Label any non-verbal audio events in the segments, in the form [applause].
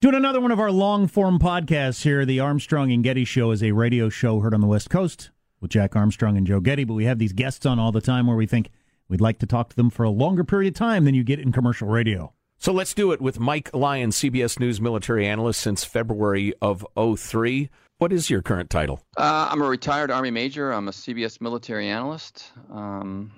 Doing another one of our long form podcasts here. The Armstrong and Getty Show is a radio show heard on the West Coast with Jack Armstrong and Joe Getty, but we have these guests on all the time where we think we'd like to talk to them for a longer period of time than you get in commercial radio. So let's do it with Mike Lyon, CBS News military analyst since February of 03. What is your current title? Uh, I'm a retired Army major. I'm a CBS military analyst. Um,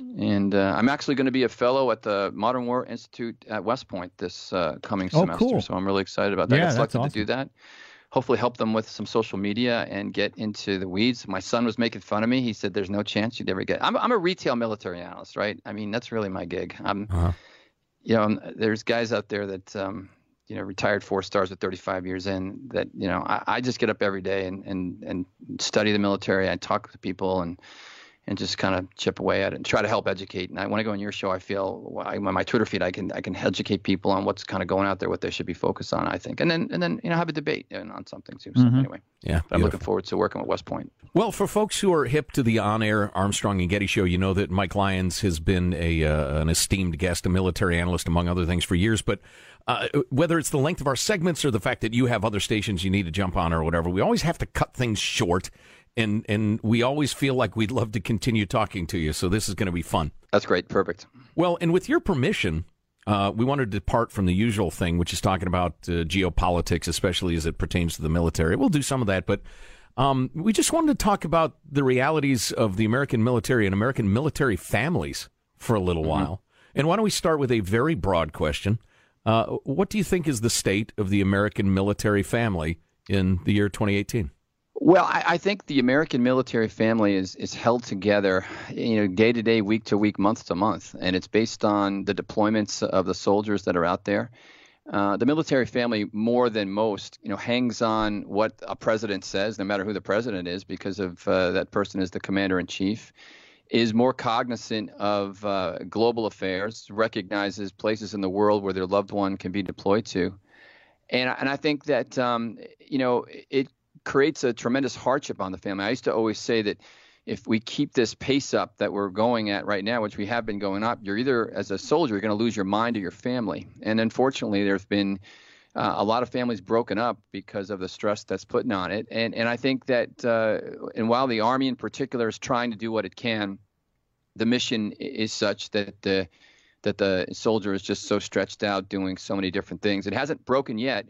and uh, I'm actually going to be a fellow at the Modern War Institute at West Point this uh, coming Oh, semester. cool. So I'm really excited about that. Yeah, I got selected to do that. Hopefully, help them with some social media and get into the weeds. My son was making fun of me. He said, "There's no chance you'd ever get." I'm, I'm a retail military analyst, right? I mean, that's really my gig. I'm, Uh-huh. you know, there's guys out there that, um, you know, retired four stars at 35 years in. That you know, I, I just get up every day and and and study the military. I talk to people and and just kind of chip away at it and try to help educate. And I, when I go on your show, I feel I, on my Twitter feed, I can I can educate people on what's kind of going out there, what they should be focused on. I think, and then and then you know have a debate on something too. So Mhm. anyway, Yeah, I'm looking forward to working with West Point. Well, for folks who are hip to the on-air Armstrong and Getty show, you know that Mike Lyons has been a uh, an esteemed guest, a military analyst, among other things, for years. But uh, whether it's the length of our segments or the fact that you have other stations you need to jump on or whatever, we always have to cut things short, and and we always feel like we'd love to continue talking to you. So this is going to be fun. That's great, perfect. Well, and with your permission, uh, we want to depart from the usual thing, which is talking about uh, geopolitics, especially as it pertains to the military. We'll do some of that, but um, we just wanted to talk about the realities of the American military and American military families for a little while. And why don't we start with a very broad question? Uh, what do you think is the state of the American military family in the year 2018? Well, I, I think the American military family is is held together, you know, day to day, week to week, month to month, and it's based on the deployments of the soldiers that are out there. Uh, the military family, more than most, you know, hangs on what a president says, no matter who the president is, because of uh, that person is the commander in chief. Is more cognizant of uh, global affairs, recognizes places in the world where their loved one can be deployed to, and and I think that um, you know it creates a tremendous hardship on the family. I used to always say that if we keep this pace up that we're going at right now, which we have been going up, you're either as a soldier you're going to lose your mind or your family. And unfortunately, there's been uh, a lot of families broken up because of the stress that's putting on it. And and I think that uh, and while the Army in particular is trying to do what it can, the mission is such that the that the soldier is just so stretched out doing so many different things. It hasn't broken yet.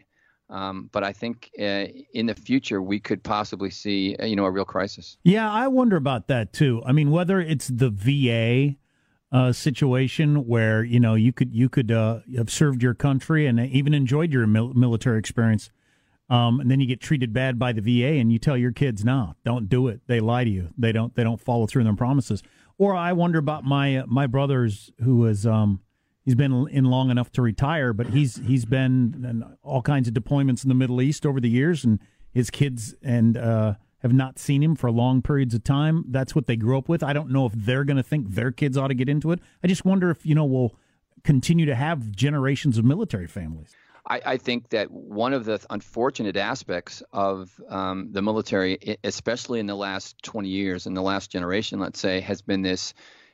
Um, but I think uh, in the future we could possibly see, uh, you know, a real crisis. Yeah, I wonder about that too. I mean, whether it's the VA uh, situation where you know you could you could uh, have served your country and even enjoyed your mil- military experience, um, and then you get treated bad by the VA, and you tell your kids, "No, don't do it." They lie to you. They don't. They don't follow through on their promises. Or I wonder about my uh, my brothers who was um, he's been in long enough to retire, but he's he's been in all kinds of deployments in the Middle East over the years, and his kids and uh, have not seen him for long periods of time. That's what they grew up with. I don't know if they're going to think their kids ought to get into it. I just wonder if, you know, we'll continue to have generations of military families. I, I think that one of the unfortunate aspects of um, the military, especially in the last 20 years, in the last generation, let's say, has been this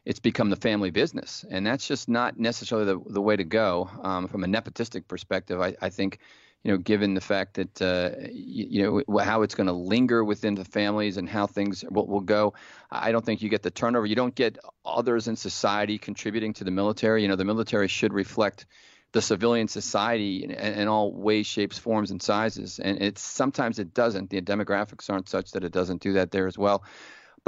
it's become the family business. And that's just not necessarily the, the way to go um, from a nepotistic perspective. I, I think you know, given the fact that uh, you, you, know how it's going to linger within the families and how things will, will, go. I don't think you get the turnover. You don't get others in society contributing to the military. You know, the military should reflect the civilian society in, in all ways, shapes, forms, and sizes. And it's sometimes it doesn't. The demographics aren't such that it doesn't do that there as well.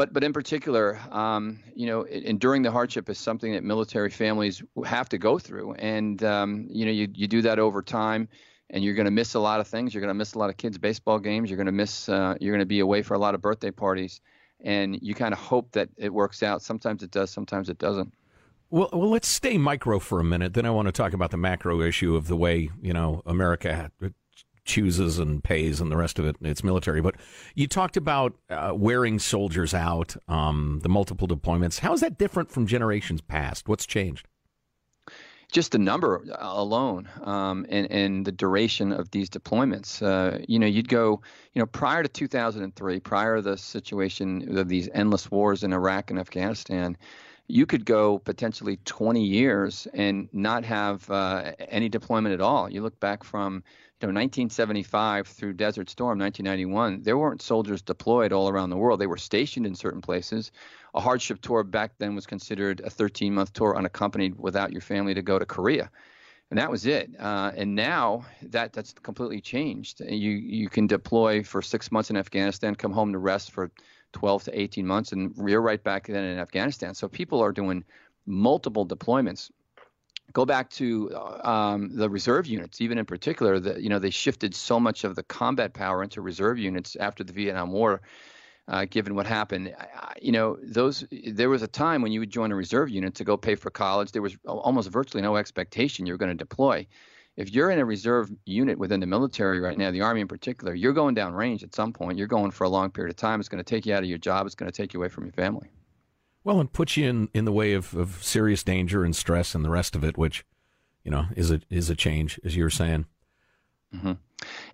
But but in particular, um, you know, enduring the hardship is something that military families have to go through, and um, you know, you you do that over time and you're going to miss a lot of things. You're going to miss a lot of kids' baseball games. You're going to miss. Uh, you're going to be away for a lot of birthday parties, and you kind of hope that it works out. Sometimes it does. Sometimes it doesn't. Well, well, let's stay micro for a minute. Then I want to talk about the macro issue of the way you know America chooses and pays and the rest of it. It's military, but you talked about uh, wearing soldiers out, um, the multiple deployments. How is that different from generations past? What's changed? just the number alone um, and, and the duration of these deployments. Uh, you know, you'd go, you know, prior to 2003, prior to the situation of these endless wars in Iraq and Afghanistan, you could go potentially 20 years and not have uh, any deployment at all. You look back from you know 1975 through Desert Storm 1991, there weren't soldiers deployed all around the world. They were stationed in certain places. A hardship tour back then was considered a 13-month tour unaccompanied without your family to go to Korea, and that was it. Uh, and now that that's completely changed. You you can deploy for six months in Afghanistan, come home to rest for 12 to 18 months, and you're right back then in Afghanistan. So people are doing multiple deployments go back to uh, um, the reserve units, even in particular, that you know they shifted so much of the combat power into reserve units after the Vietnam War. Uh, given what happened, you know, those there was a time when you would join a reserve unit to go pay for college. There was almost virtually no expectation you were going to deploy. If you're in a reserve unit within the military right now, the Army in particular, you're going down range at some point. You're going for a long period of time. It's going to take you out of your job. It's going to take you away from your family. Well, and puts you in, in the way of, of serious danger and stress and the rest of it, which, you know, is a is a change, as you were saying. Mm-hmm.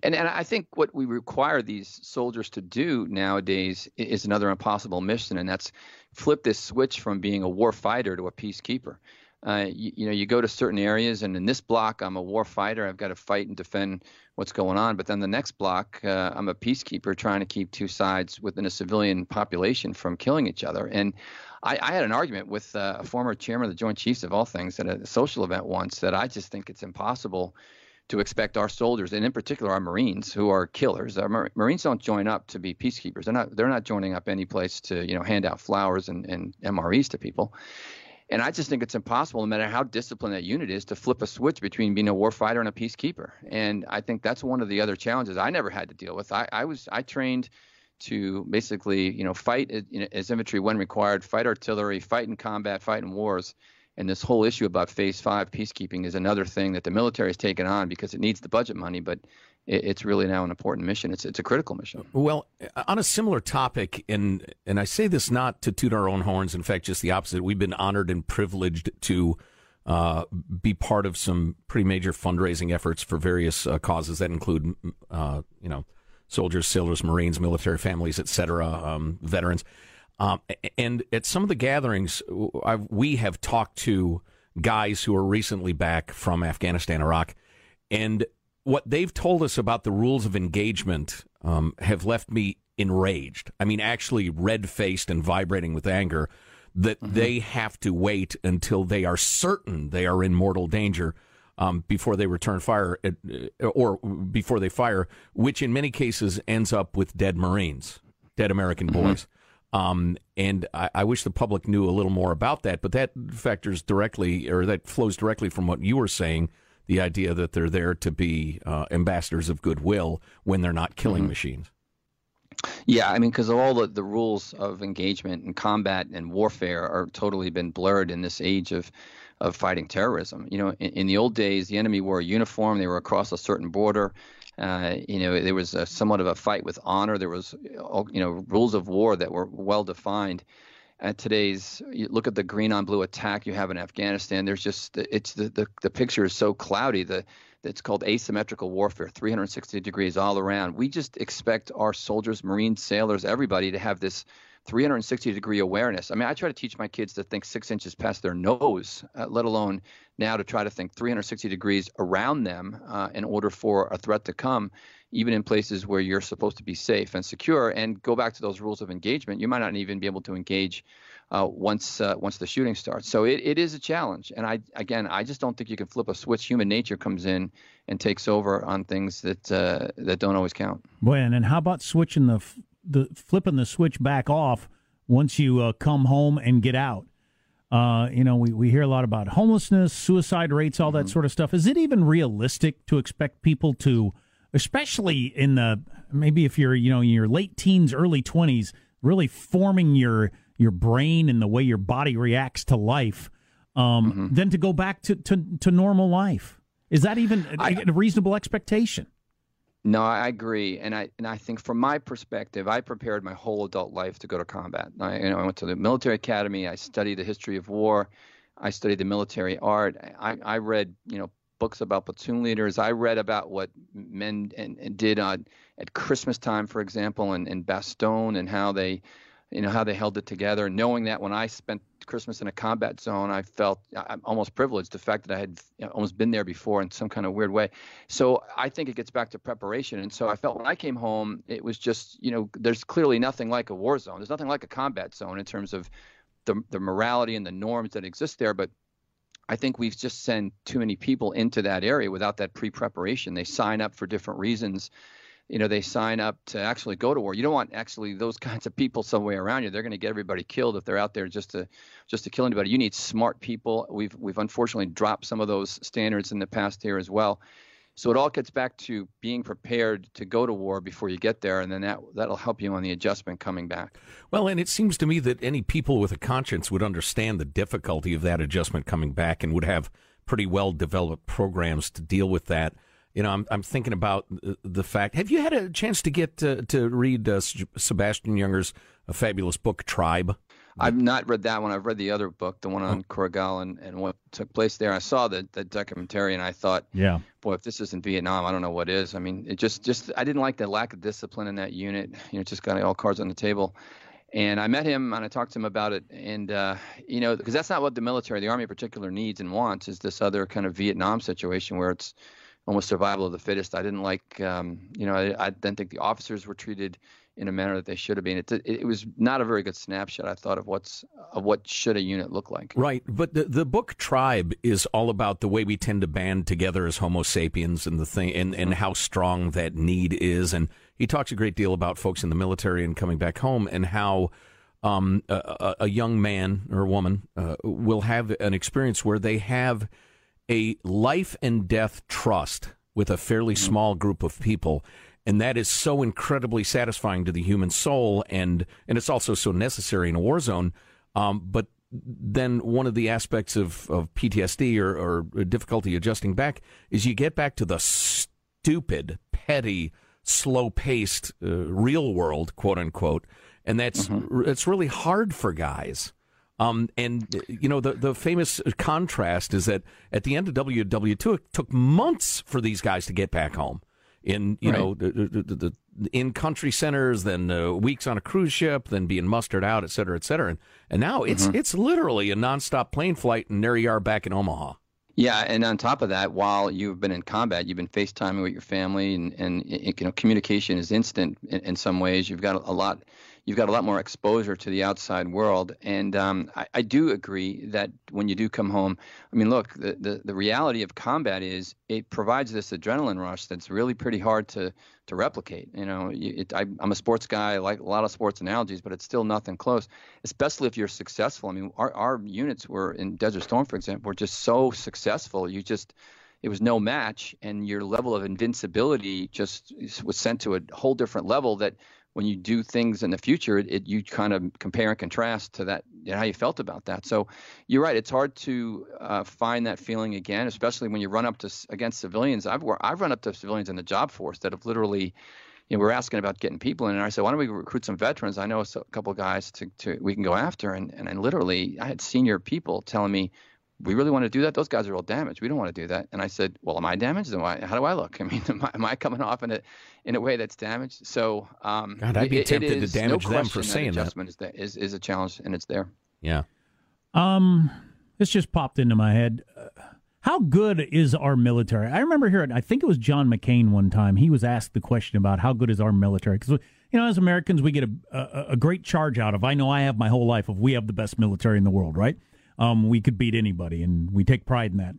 And and I think what we require these soldiers to do nowadays is another impossible mission, and that's flip this switch from being a war fighter to a peacekeeper. Uh, you, you, know, you go to certain areas, and in this block, I'm a war fighter. I've got to fight and defend what's going on. But then the next block, uh, I'm a peacekeeper trying to keep two sides within a civilian population from killing each other. And I, I had an argument with uh, a former chairman of the Joint Chiefs of all things at a social event once that I just think it's impossible to expect our soldiers, and in particular our Marines, who are killers. Our Mar- Marines don't join up to be peacekeepers. They're not. They're not joining up any place to you know hand out flowers and, and MREs to people. And I just think it's impossible, no matter how disciplined that unit is, to flip a switch between being a warfighter and a peacekeeper. And I think that's one of the other challenges I never had to deal with. I, I was I trained to basically, you know, fight as infantry when required, fight artillery, fight in combat, fight in wars. And this whole issue about phase five peacekeeping is another thing that the military has taken on because it needs the budget money, but it's really now an important mission. It's it's a critical mission. Well, on a similar topic, and and I say this not to toot our own horns. In fact, just the opposite. We've been honored and privileged to uh, be part of some pretty major fundraising efforts for various uh, causes that include, uh, you know, soldiers, sailors, Marines, military families, etc., um, veterans. Um, and at some of the gatherings, I've, we have talked to guys who are recently back from Afghanistan, Iraq, and what they've told us about the rules of engagement um, have left me enraged. I mean, actually red faced and vibrating with anger that mm-hmm. they have to wait until they are certain they are in mortal danger um, before they return fire uh, or before they fire, which in many cases ends up with dead Marines, dead American mm-hmm. boys. Um, and I, I, wish the public knew a little more about that, but that factors directly, or that flows directly from what you were saying the idea that they're there to be uh, ambassadors of goodwill when they're not killing mm-hmm. machines. Yeah, I mean, because all the, the rules of engagement and combat and warfare are totally been blurred in this age of of fighting terrorism. You know, in, in the old days, the enemy wore a uniform; they were across a certain border. Uh, you know, there was a, somewhat of a fight with honor. There was, you know, rules of war that were well defined. At today's, you look at the green on blue attack you have in Afghanistan. There's just it's the the, the picture is so cloudy. The it's called asymmetrical warfare, 360 degrees all around. We just expect our soldiers, Marines, sailors, everybody to have this 360 degree awareness. I mean, I try to teach my kids to think six inches past their nose, uh, let alone now to try to think 360 degrees around them uh, in order for a threat to come, even in places where you're supposed to be safe and secure. And go back to those rules of engagement. You might not even be able to engage uh, once uh, once the shooting starts. So it, it is a challenge, and I again I just don't think you can flip a switch. Human nature comes in and takes over on things that uh, that don't always count. And, and how about switching the the flipping the switch back off once you uh, come home and get out? Uh, you know, we, we hear a lot about homelessness, suicide rates, all that mm-hmm. sort of stuff. Is it even realistic to expect people to, especially in the maybe if you're you know in your late teens, early twenties, really forming your your brain and the way your body reacts to life, um, mm-hmm. than to go back to, to, to normal life. Is that even I, a reasonable expectation? No, I agree, and I and I think from my perspective, I prepared my whole adult life to go to combat. I, you know, I went to the military academy. I studied the history of war. I studied the military art. I, I read, you know, books about platoon leaders. I read about what men and, and did on at Christmas time, for example, and, and Bastogne, and how they you know how they held it together knowing that when i spent christmas in a combat zone i felt i'm almost privileged the fact that i had you know, almost been there before in some kind of weird way. So i think it gets back to preparation. And so i felt when i came home it was just you know there's clearly nothing like a war zone. There's nothing like a combat zone in terms of the, the morality and the norms that exist there. But I think we've just sent too many people into that area without that pre-preparation. They sign up for different reasons you know they sign up to actually go to war. You don't want actually those [laughs] kinds of people somewhere around you. They're going to get everybody killed if they're out there just to just to kill anybody. You need smart people. We've we've unfortunately dropped some of those standards in the past here as well. So it all gets back to being prepared to go to war before you get there, and then that that'll help you on the adjustment coming back. Well, and it seems to me that any people with a conscience would understand the difficulty of that adjustment coming back, and would have pretty well developed programs to deal with that. You know, I'm I'm thinking about the fact. Have you had a chance to get to, to read uh, Sebastian Junger's fabulous book Tribe? I've not read that one. I've read the other book, the one on oh. And, and what took place there. I saw the, the documentary and I thought, yeah, boy, if this isn't Vietnam, I don't know what is. I mean, it just just I didn't like the lack of discipline in that unit. You know, just got all cards on the table. And I met him and I talked to him about it. And, uh, you know, because that's not what the military, the Army in particular, needs and wants is this other kind of Vietnam situation where it's almost survival of the fittest. I didn't like, um, you know, I, I, didn't think the officers were treated in a manner that they should have been. It, it, it, was not a very good snapshot. I thought of what's of what should a unit look like. Right, but the the book Tribe is all about the way we tend to band together as Homo sapiens and the thing and and how strong that need is. And he talks a great deal about folks in the military and coming back home and how. Um, a, a, young man or woman uh, will have an experience where they have a life and death trust with a fairly mm-hmm. small group of people and that is so incredibly satisfying to the human soul and and it's also so necessary in a war zone um, but then one of the aspects of, of PTSD or, or difficulty adjusting back is you get back to the stupid, petty, slow paced uh, real world, quote unquote. And that's mm-hmm. it's really hard for guys. Um, and you know the the famous contrast is that at the end of WW2, it took months for these guys to get back home. In you right. know the, the, the, in country centers, then uh, weeks on a cruise ship, then being mustered out, et cetera, et cetera. And, and now it's mm-hmm. it's literally a nonstop plane flight, and there you are back in Omaha. Yeah, and on top of that, while you've been in combat, you've been FaceTiming with your family, and and you know communication is instant in, in some ways. You've got a, a lot you've got a lot more exposure to the outside world. And um, I, I, do agree that when you do come home, I mean, look, the, the, the reality of combat is it provides this adrenaline rush that's really pretty hard to to replicate. You know, it, I, am a sports guy, I like a lot of sports analogies, but it's still nothing close, especially if you're successful. I mean, our, our units were in Desert Storm, for example, were just so successful. You just it was no match, and your level of invincibility just was sent to a whole different level that when you do things in the future, it, you kind of compare and contrast to that you know, how you felt about that. So you're right; it's hard to uh, find that feeling again, especially when you run up to against civilians. I've I've run up to civilians in the job force that have literally. You know, we are asking about getting people in, and I said, "Why don't we recruit some veterans? I know a couple of guys to, to we can go after." And and literally, I had senior people telling me, we really want to do that? Those guys are all damaged. We don't want to do that. And I said, well, am I damaged? Am I, how do I look? [laughs] I mean, am I, am I coming off in a, in a way that's damaged? So, um, God, I'd be it, tempted it is, to damage no them for saying that. Adjustment that. Is, is, is a challenge, and it's there. Yeah. Um, this just popped into my head. Uh, how good is our military? I remember hearing, I think it was John McCain one time. He was asked the question about how good is our military? Because, you know, as Americans, we get a, a, a great charge out of, I know I have my whole life of we have the best military in the world, right? Um, we could beat anybody, and we take pride in that.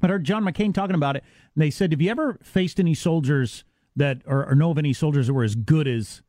But I heard John McCain talking about it, and they said, "Have you ever faced any soldiers that, or, or know of any soldiers that were as good as,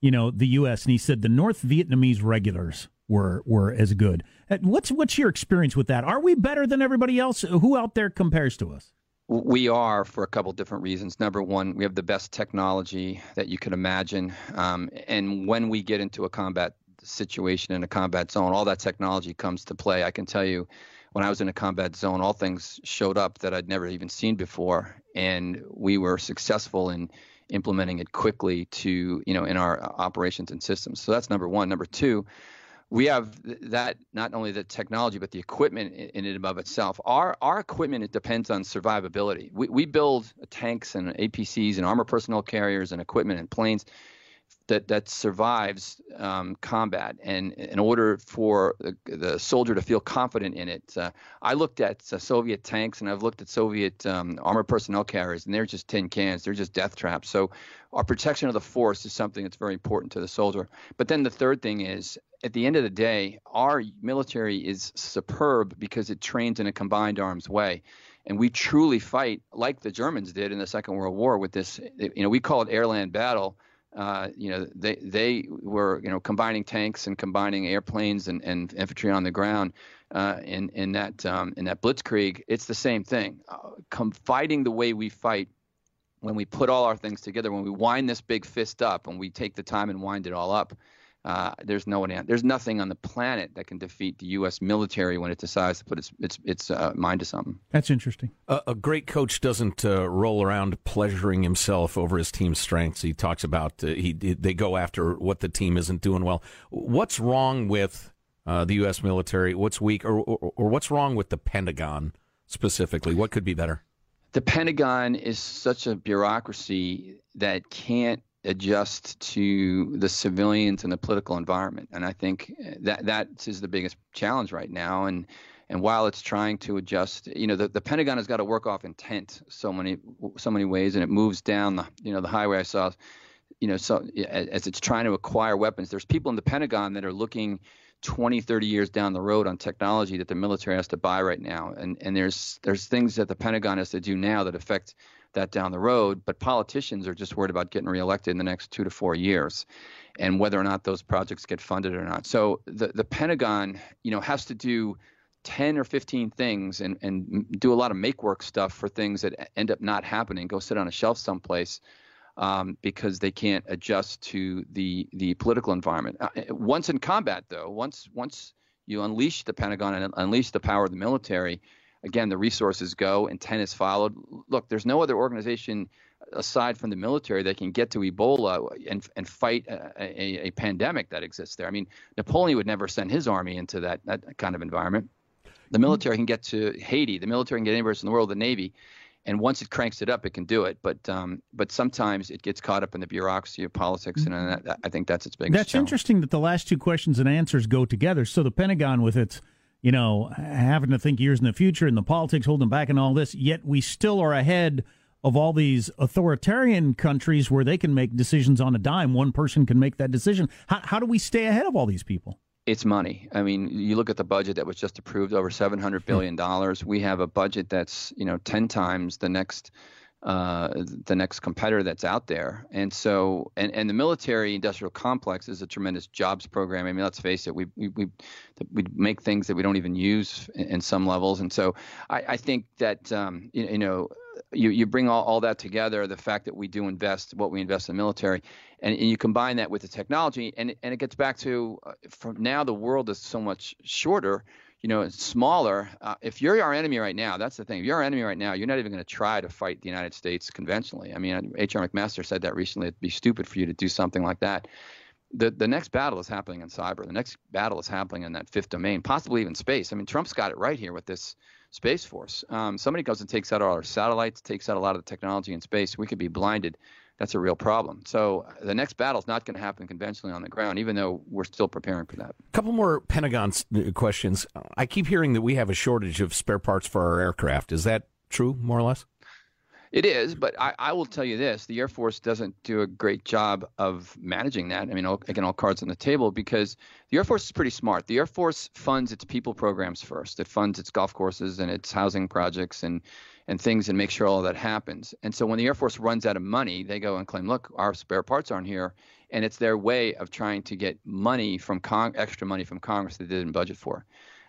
you know, the U.S.?" And he said the North Vietnamese regulars were were as good. Uh, what's what's your experience with that? Are we better than everybody else? Who out there compares to us? We are for a couple different reasons. Number one, we have the best technology that you could imagine, um, and when we get into a combat situation in a combat zone, all that technology comes to play. I can tell you, when I was in a combat zone, all things showed up that I'd never even seen before, and we were successful in implementing it quickly to you know in our uh, operations and systems. So that's number one. Number two. We have that not only the technology but the equipment in it above itself. Our our equipment it depends on survivability. We we build tanks and APCs and armor personnel carriers and equipment and planes that that survives um, combat. And in order for the, the, soldier to feel confident in it, uh, I looked at uh, Soviet tanks and I've looked at Soviet um, armored personnel carriers, and they're just tin cans. They're just death traps. So our protection of the force is something that's very important to the soldier. But then the third thing is. At the end of the day, our military is superb because it trains in a combined arms way and we truly fight like the Germans did in the Second World War with this. You know, we call it airland battle uh, you know, they they were you know combining tanks and combining airplanes and, and infantry on the ground uh, in in that um, in that blitzkrieg. It's the same thing. Uh, come fighting the way we fight when we put all our things together, when we wind this big fist up, and we take the time and wind it all up. Uh, there's no one. There's nothing on the planet that can defeat the U.S. military when it decides to put its its its uh, mind to something. That's interesting. A, a great coach doesn't uh, roll around pleasuring himself over his team's strengths. He talks about uh, he they go after what the team isn't doing well. What's wrong with uh, the U.S. military? What's weak, or, or or what's wrong with the Pentagon specifically? What could be better? The Pentagon is such a bureaucracy that can't adjust to the civilians and the political environment. And I think eh, that that is the biggest challenge right now. And and while it's trying to adjust, you know, the, the Pentagon has got to work off intent so many so many ways, and it moves down the you know the highway. I saw, you know, so as it's trying to acquire weapons, there's people in the Pentagon that are looking 20, 30 years down the road on technology that the military has to buy right now. And and there's there's things that the Pentagon has to do now that affect that down the road. But politicians are just worried about getting reelected in the next two to four years, and whether or not those projects get funded or not. So the the Pentagon, you know, has to do 10 or 15 things and, and do a lot of make work stuff for things that end up not happening, go sit on a shelf someplace um, because they can't adjust to the, the political environment. Uh, once in combat, though, once, once you unleash the Pentagon and unleash the power of the military, again, the resources go and 10 is followed. Look, there's no other organization aside from the military that can get to Ebola and, and fight a, a, a pandemic that exists there. I mean, Napoleon would never send his army into that, that kind of environment. The military can get to Haiti. The military can get anywhere else in the world. The Navy, and once it cranks it up, it can do it. But um, but sometimes it gets caught up in the bureaucracy of politics, and that, I think that's its biggest. That's challenge. interesting that the last two questions and answers go together. So the Pentagon, with its you know, having to think years in the future and the politics holding back and all this, yet we still are ahead of all these authoritarian countries where they can make decisions on a dime. One person can make that decision. How, how do we stay ahead of all these people? It's money. I mean, you look at the budget that was just approved, over seven hundred billion dollars. We have a budget that's you know ten times the next uh, the next competitor that's out there. And so, and, and the military industrial complex is a tremendous jobs program. I mean, let's face it, we, we, we, we make things that we don't even use in, in some levels. And so I, I think that, um, you, you, know, you, you bring all, all that together, the fact that we do invest what we invest in the military, and, and you combine that with the technology, and, and it gets back to uh, from now the world is so much shorter you know, smaller. Uh, if you're our enemy right now, that's the thing. If you're our enemy right now, you're not even going to try to fight the United States conventionally. I mean, H.R. McMaster said that recently. It'd be stupid for you to do something like that. The the next battle is happening in cyber. The next battle is happening in that fifth domain, possibly even space. I mean, Trump's got it right here with this space force. Um, somebody goes and takes out all our satellites, takes out a lot of the technology in space. We could be blinded that's a real problem. So uh, the next battle is not going to happen conventionally on the ground, even though we're still preparing for that. A couple more Pentagon uh, questions. I keep hearing that we have a shortage of spare parts for our aircraft. Is that true, more or less? It is, but I, I, will tell you this: the Air Force doesn't do a great job of managing that. I mean, all, again, all cards on the table because the Air Force is pretty smart. The Air Force funds its people programs first. It funds its golf courses and its housing projects and and things and make sure all that happens. And so when the Air Force runs out of money, they go and claim, look, our spare parts aren't here. And it's their way of trying to get money from extra money from Congress that they didn't budget for.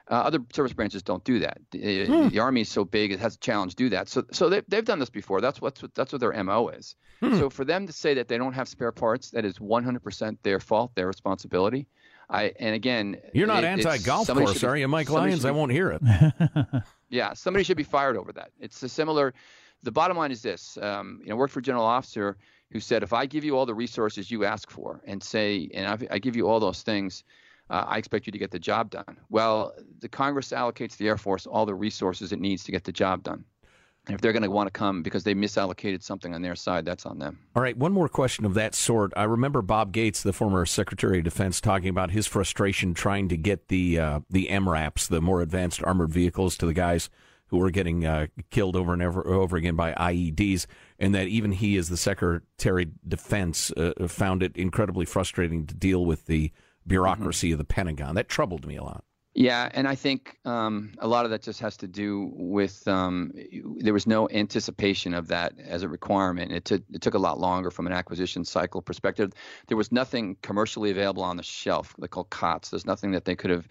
Uh, other service branches don't do that. The, hmm. the, Army is so big; it has a challenge to do that. So, so they, they've done this before. That's what's that's what their mo is. Hmm. So, for them to say that they don't have spare parts, that is 100% their fault, their responsibility. I and again, you're not anti golf course, are you, Mike Lyons? I won't hear it. [laughs] yeah, somebody should be fired over that. It's a similar. The bottom line is this: um, you know, worked for a general officer who said, if I give you all the resources you ask for, and say, and I, I give you all those things, uh, I expect you to get the job done. Well, the Congress allocates the Air Force all the resources it needs to get the job done. If they're going to want to come because they misallocated something on their side, that's on them. All right, one more question of that sort. I remember Bob Gates, the former Secretary of Defense, talking about his frustration trying to get the uh, the MRAPs, the more advanced armored vehicles, to the guys who were getting uh, killed over and over, over again by IEDs, and that even he, as the Secretary of Defense, uh, found it incredibly frustrating to deal with the bureaucracy mm-hmm. of the Pentagon. That troubled me a lot. Yeah, and I think um, a lot of that just has to do with um, there was no anticipation of that as a requirement. It, t- it took a lot longer from an acquisition cycle perspective. There was nothing commercially available on the shelf. They call COTS. There's nothing that they could have,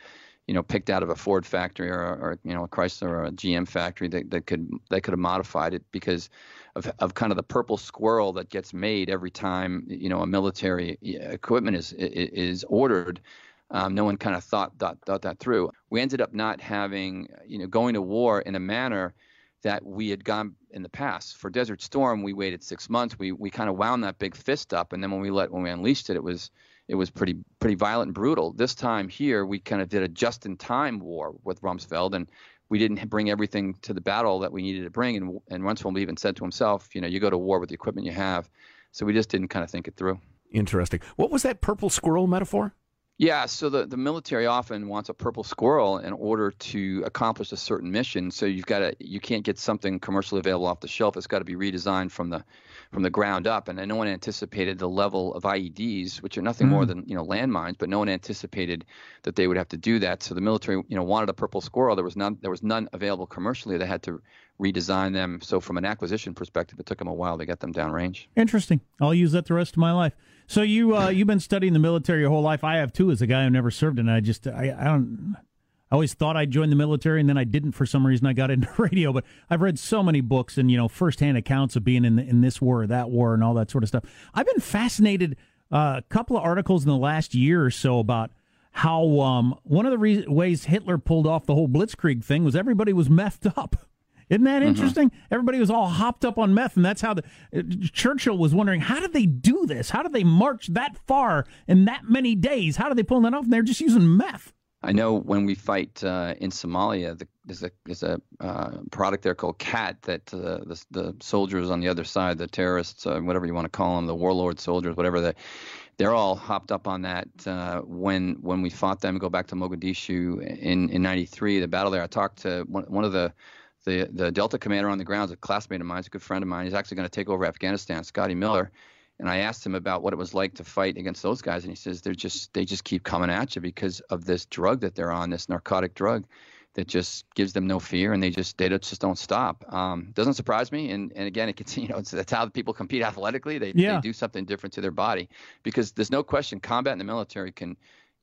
you know, picked out of a Ford factory or, or you know a Chrysler or a GM factory that, that could they could have modified it because of, of kind of the purple squirrel that gets made every time you know a military equipment is is ordered um, no one kind of thought, thought thought that through. We ended up not having, you know, going to war in a manner that we had gone in the past. For Desert Storm, we waited six months. We we kind of wound that big fist up, and then when we let when we unleashed it, it was it was pretty pretty violent and brutal. This time here, we kind of did a just-in-time war with Rumsfeld, and we didn't bring everything to the battle that we needed to bring. And and Rumsfeld even said to himself, you know, you go to war with the equipment you have. So we just didn't kind of think it through. Interesting. What was that purple squirrel metaphor? Yeah, so the, the military often wants a purple squirrel in order to accomplish a certain mission. So you've got to you can't get something commercially available off the shelf. It's got to be redesigned from the from the ground up. And no one anticipated the level of IEDs, which are nothing mm. more than you know landmines, but no one anticipated that they would have to do that. So the military you know wanted a purple squirrel. There was none there was none available commercially. They had to redesign them. So from an acquisition perspective, it took them a while to get them downrange. Interesting. I'll use that the rest of my life. So you uh, you've been studying the military your whole life. I have too, as a guy who never served, and I just I, I don't. I always thought I'd join the military, and then I didn't for some reason. I got [laughs] into radio, but I've read so many books and you know firsthand accounts of being in the, in this war or that war and all that sort of stuff. I've been fascinated. Uh, a couple of articles in the last year or so about how um, one of the re- ways Hitler pulled off the whole Blitzkrieg thing was everybody was methed up. [laughs] Isn't that mm-hmm. interesting? Mm-hmm. Everybody was all hopped up on meth, and that's how the uh, Churchill was wondering how did they do this? How did they march that far in that many days? How did they pull that off? And they're just using meth. I know when we fight uh, in Somalia, the, there's a there's a uh, product there called khat that uh, the the soldiers on the other side, the terrorists, uh, whatever you want to call them, the warlord soldiers, whatever they they're all hopped up on that uh, when when we fought them. Go back to Mogadishu in in '93, the battle there. I talked to one, one of the the the Delta commander on the ground, is a classmate of mine, he's a good friend of mine. He's actually going to take over Afghanistan, Scotty Miller. And I asked him about what it was like to fight against those guys, and he says they're just they just keep coming at you because of this drug that they're on, this narcotic drug that just gives them no fear, and they just they just don't stop. Um, doesn't surprise me, and and again, it can [laughs] you know it's, that's how people compete athletically. They yeah. they do something different to their body because there's no question combat in the military can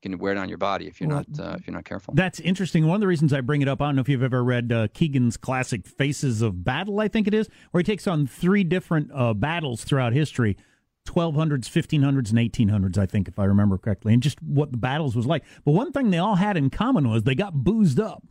can wear down your body if you're well, not uh, if you're not careful. That's interesting. One of the reasons I bring it up, I don't know if you've ever read uh, Keegan's classic Faces of Battle, I think it is, where he takes on three different uh, battles throughout history. 1200s, 1500s, and 1800s, I think, if I remember correctly, and just what the battles was like. But one thing they all had in common was they got boozed up.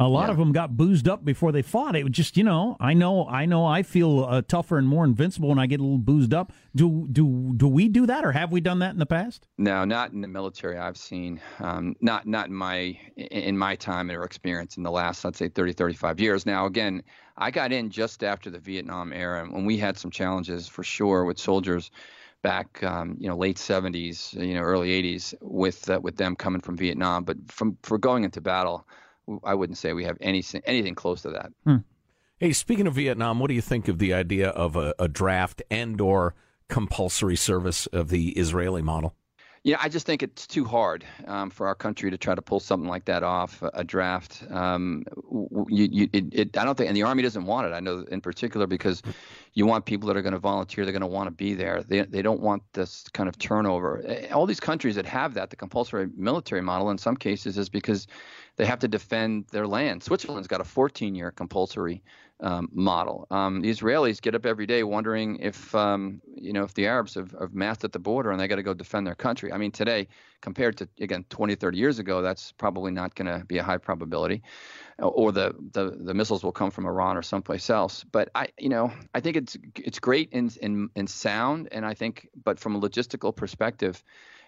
A lot yeah. of them got boozed up before they fought. It was just, you know, I know, I know, I feel uh, tougher and more invincible when I get a little boozed up. Do do do we do that, or have we done that in the past? No, not in the military. I've seen, um, not not in my in my time or experience in the last, let's say, 30, 35 years. Now, again, I got in just after the Vietnam era, and we had some challenges for sure with soldiers back, um, you know, late 70s, you know, early 80s with uh, with them coming from Vietnam. But from for going into battle. I wouldn't say we have any anything close to that. Hmm. Hey, speaking of Vietnam, what do you think of the idea of a, a draft and/or compulsory service of the Israeli model? Yeah, I just think it's too hard um, for our country to try to pull something like that off a, a draft. Um, you, you, it, it, I don't think, and the army doesn't want it. I know in particular because you want people that are going to volunteer. They're going to want to be there. They they don't want this kind of turnover. All these countries that have that, the compulsory military model, in some cases, is because they have to defend their land. Switzerland's got a 14-year compulsory um, model. Um, the Israelis get up every day wondering if um, you know if the Arabs have, have massed at the border and they got to go defend their country. I mean, today compared to again 20, 30 years ago, that's probably not going to be a high probability, or the, the the missiles will come from Iran or someplace else. But I you know I think it's it's great in in in sound, and I think but from a logistical perspective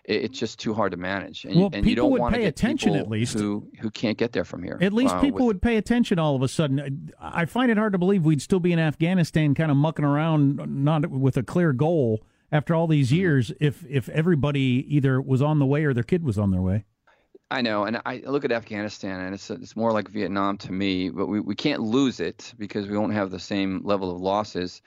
it's just too hard to manage. And, well, and you don't would pay attention at least who who can't get there from here. At least uh, people with, would pay attention all of a sudden. I find it hard to believe we'd still be in Afghanistan, kind of mucking around, not with a clear goal after all these mm-hmm. years. If if everybody either was on the way or their kid was on their way. I know, and I look at Afghanistan, and it's it's more like Vietnam to me. But we, we can't lose it because we won't have the same level of losses.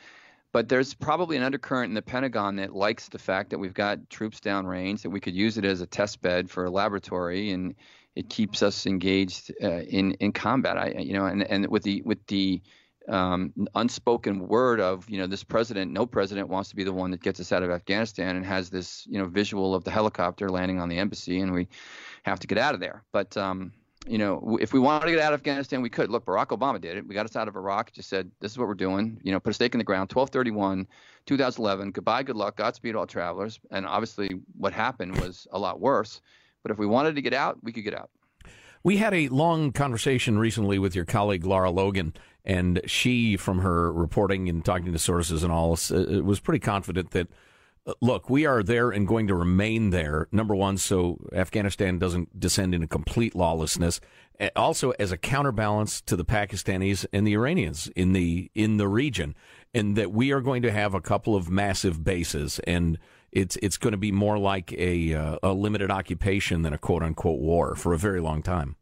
But there's probably an undercurrent in the Pentagon that likes the fact that we've got troops downrange, that we could use it as a test bed for a laboratory, and it keeps us engaged uh, in in combat. I, you know, and and with the with the um, unspoken word of you know this president, no president wants to be the one that gets us out of Afghanistan and has this you know visual of the helicopter landing on the embassy, and we have to get out of there. But um, you know, if we wanted to get out of Afghanistan, we could. Look, Barack Obama did it. We got us out of Iraq. Just said, this is what we're doing. You know, put a stake in the ground. 1231, 2011. Goodbye, good luck. Godspeed, all travelers. And obviously, what happened was a lot worse. But if we wanted to get out, we could get out. We had a long conversation recently with your colleague Lara Logan, and she, from her reporting and talking to sources and all, uh, was pretty confident that look, we are there and going to remain there. Number one, so Afghanistan doesn't descend into complete lawlessness. Also, as a counterbalance to the Pakistanis and the Iranians in the in the region, and that we are going to have a couple of massive bases, and it's it's going to be more like a uh, a limited occupation than a quote unquote war for a very long time.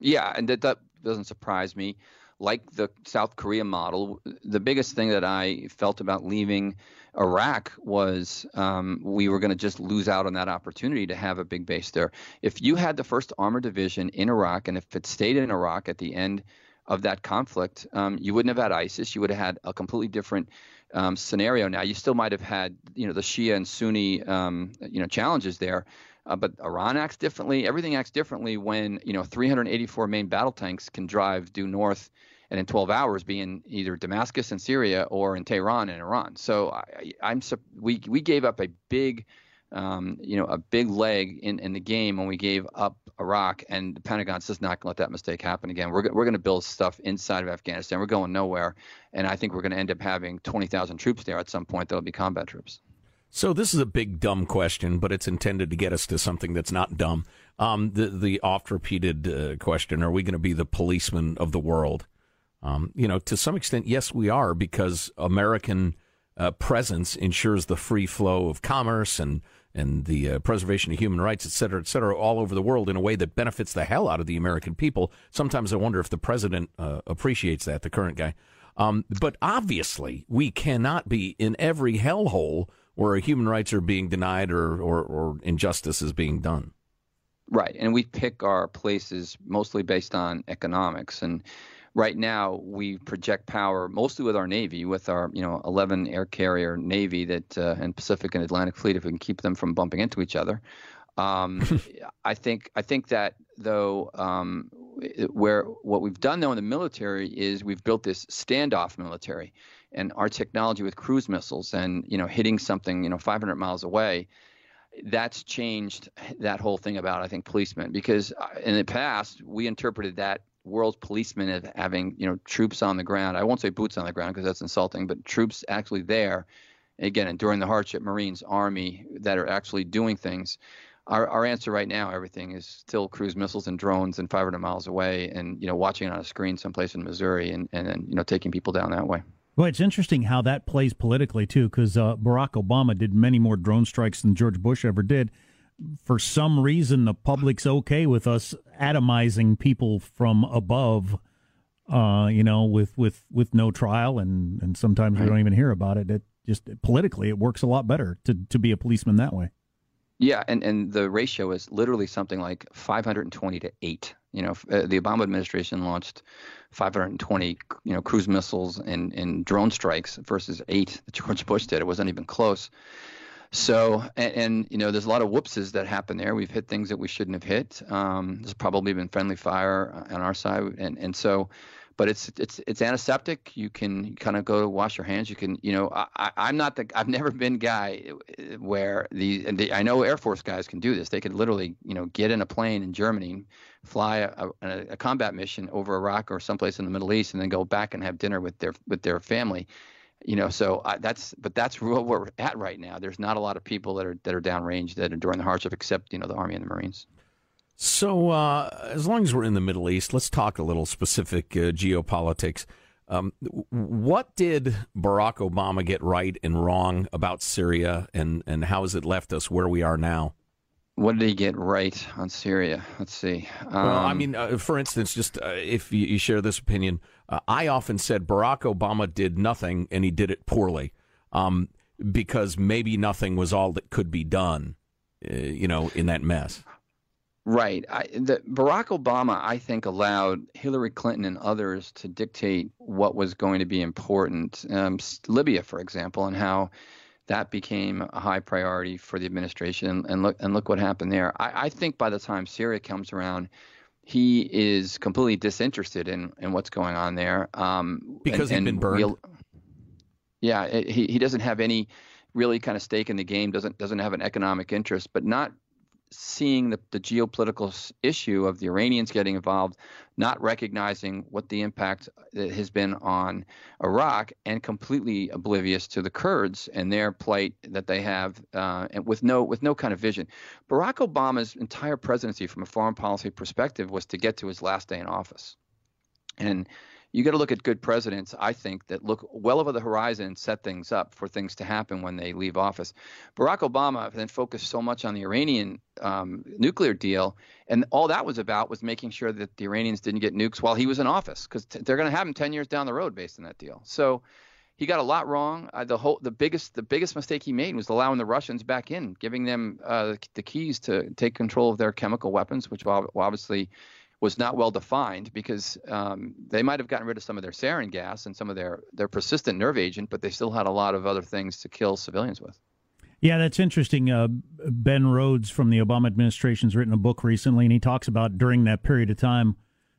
Yeah, and that, that doesn't surprise me like the South Korea model, the biggest thing that I felt about leaving Iraq was um, we were going to just lose out on that opportunity to have a big base there. If you had the first armored division in Iraq, and if it stayed in Iraq at the end of that conflict, um, you wouldn't have had ISIS. You would have had a completely different um, scenario. Now, you still might have had, you know, the Shia and Sunni, um, you know, challenges there. Uh, but Iran acts differently. Everything acts differently when you know 384 main battle tanks can drive due north and in 12 hours be in either Damascus in Syria or in Tehran in Iran. So I, am we we gave up a big, um, you know, a big leg in, in the game when we gave up Iraq, and the Pentagon's just not going to let that mistake happen again. We're we're going to build stuff inside of Afghanistan. We're going nowhere, and I think we're going to end up having 20,000 troops there at some point. That'll be combat troops. So this is a big dumb question, but it's intended to get us to something that's not dumb. Um, the the oft repeated uh, question: Are we going to be the policeman of the world? Um, you know, to some extent, yes, we are because American uh, presence ensures the free flow of commerce and and the uh, preservation of human rights, et cetera, et cetera, all over the world in a way that benefits the hell out of the American people. Sometimes I wonder if the president uh, appreciates that, the current guy. Um, but obviously, we cannot be in every hellhole where human rights are being denied or, or, or injustice is being done. Right, and we pick our places mostly based on economics. And right now, we project power mostly with our Navy, with our you know 11 air carrier Navy that uh, and Pacific and Atlantic Fleet, if we can keep them from bumping into each other. Um, [laughs] I think I think that though, um, where what we've done though in the military is we've built this standoff military, and our technology with cruise missiles and you know hitting something you know 500 miles away that's changed that whole thing about I think policemen because uh, in the past we interpreted that world's policemen of having you know troops on the ground. I won't say boots on the ground because that's insulting, but troops actually there. Again, and during the hardship, Marines, Army that are actually doing things. Our, our answer right now, everything is still cruise missiles and drones and 500 miles away, and you know watching it on a screen someplace in Missouri, and and you know taking people down that way. Well, it's interesting how that plays politically too, because uh, Barack Obama did many more drone strikes than George Bush ever did. For some reason, the public's okay with us atomizing people from above, uh, you know, with, with, with no trial, and, and sometimes right. we don't even hear about it. It just politically, it works a lot better to, to be a policeman that way. Yeah, and, and the ratio is literally something like 520 to 8. You know, uh, the Obama administration launched 520, you know, cruise missiles and, and drone strikes versus 8 that George Bush did. It wasn't even close. So, and, and, you know, there's a lot of whoopses that happen there. We've hit things that we shouldn't have hit. Um, there's probably been friendly fire on our side, and and so but it's it's it's antiseptic. You can kind of go wash your hands. You can you know I, I'm not the I've never been guy where the, the I know Air Force guys can do this. They could literally you know get in a plane in Germany, fly a, a, a combat mission over Iraq or someplace in the Middle East, and then go back and have dinner with their with their family you know so uh, that's but that's [laughs] where we're at right now there's not a lot of people that are that are downrange that are during the hardship except you know the army and the marines so, uh, as long as we're in the Middle East, let's talk a little specific uh, geopolitics. Um, what did Barack Obama get right and wrong about Syria, and, and how has it left us where we are now? What did he get right on Syria? Let's see. Um, well, I um, mean, uh, for instance, just uh, if you, you, share this opinion, uh, I often said Barack Obama did nothing and he did it poorly um, because maybe nothing was all that could be done, uh, you know, in that mess. Right. I, the, Barack Obama, I think, allowed Hillary Clinton and others to dictate what was going to be important. Um, Libya, for example, and how that became a high priority for the administration. And look, and look what happened there. I, I think by the time Syria comes around, he is completely disinterested in, in what's going on there. Um, because and, he's been burned. Yeah, it, he he doesn't have any really kind of stake in the game. Doesn't doesn't have an economic interest, but not seeing the, the geopolitical issue of the Iranians getting involved, not recognizing what the impact uh, has been on Iraq, and completely oblivious to the Kurds and their plight that they have, uh, and with no with no kind of vision. Barack Obama's entire presidency, from a foreign policy perspective, was to get to his last day in office, and you got to look at good presidents, I think, that look well over the horizon and set things up for things to happen when they leave office. Barack Obama then focused so much on the Iranian um, nuclear deal, and all that was about was making sure that the Iranians didn't get nukes while he was in office, because t- they're going to have them 10 years down the road based on that deal. So he got a lot wrong. Uh, the whole, the biggest, the biggest mistake he made was allowing the Russians back in, giving them uh, the keys to take control of their chemical weapons, which obviously was not well defined because um, they might have gotten rid of some of their sarin gas and some of their, their persistent nerve agent, but they still had a lot of other things to kill civilians with. Yeah, that's interesting. Uh, ben Rhodes from the Obama administration has written a book recently, and he talks about during that period of time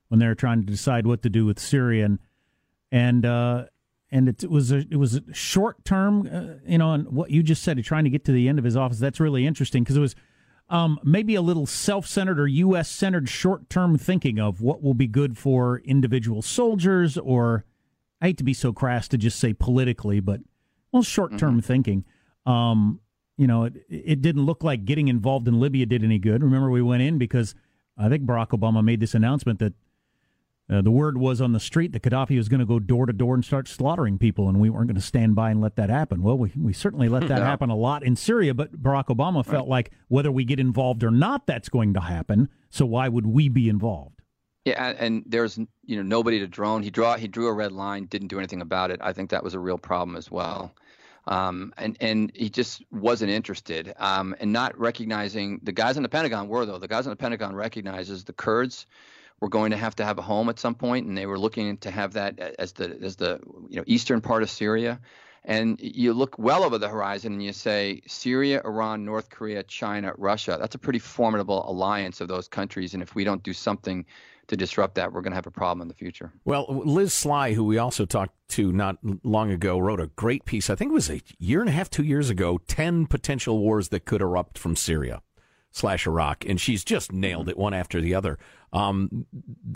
when they were trying to decide what to do with Syria, and and uh, and it, was a it was short term, uh, you know, and what you just said, trying to get to the end of his office. That's really interesting because it was um, maybe a little self centered or U.S. centered short term thinking of what will be good for individual soldiers, or I hate to be so crass to just say politically, but well, short term mm-hmm. thinking. Um, you know, it, it didn't look like getting involved in Libya did any good. Remember, we went in because I think Barack Obama made this announcement that Uh, the word was on the street that Gaddafi was going to go door to door and start slaughtering people, and we weren't going to stand by and let that happen. Well, we, we certainly let that [laughs] happen a lot in Syria, but Barack Obama felt right. like whether we get involved or not, that's going to happen. So why would we be involved? Yeah, and there's you know nobody to drone. He draw he drew a red line, didn't do anything about it. I think that was a real problem as well. Um, and and he just wasn't interested, um, and not recognizing the guys in the Pentagon were though. The guys in the Pentagon recognizes the Kurds were going to have to have a home at some point, and they were looking to have that as the as the you know eastern part of Syria. And you look well over the horizon and you say Syria, Iran, North Korea, China, Russia. That's a pretty formidable alliance of those countries. And if we don't do something to disrupt that, we're going to have a problem in the future. Well, Liz Sly, who we also talked to not long ago, wrote a great piece. I think it was a year and a half, two years ago 10 potential wars that could erupt from Syria slash Iraq. And she's just nailed mm-hmm. it one after the other. Um,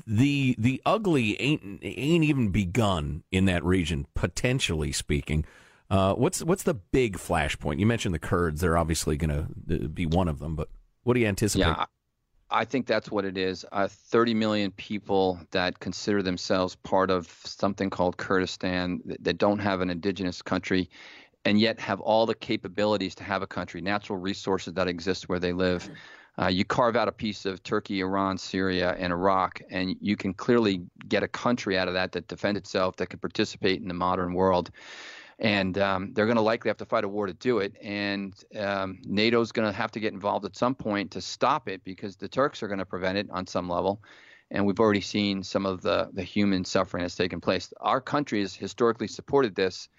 the the ugly ain't ain't even begun in that region, potentially speaking. Uh, what's what's the big flashpoint? You mentioned the Kurds; they're obviously going to be one of them. But what do you anticipate? Yeah, I think that's what it is. Uh, 30 million people that consider themselves part of something called Kurdistan that, that don't have an indigenous country and yet have all the capabilities to have a country, natural resources that exist where they live. Uh, you carve out a piece of Turkey, Iran, Syria, and Iraq, and you can clearly get a country out of that that defends itself, that can participate in the modern world. And um, they're going to likely have to fight a war to do it. And um, NATO's going to have to get involved at some point to stop it because the Turks are going to prevent it on some level. And we've already seen some of the, the human suffering that's taken place. Our country has historically supported this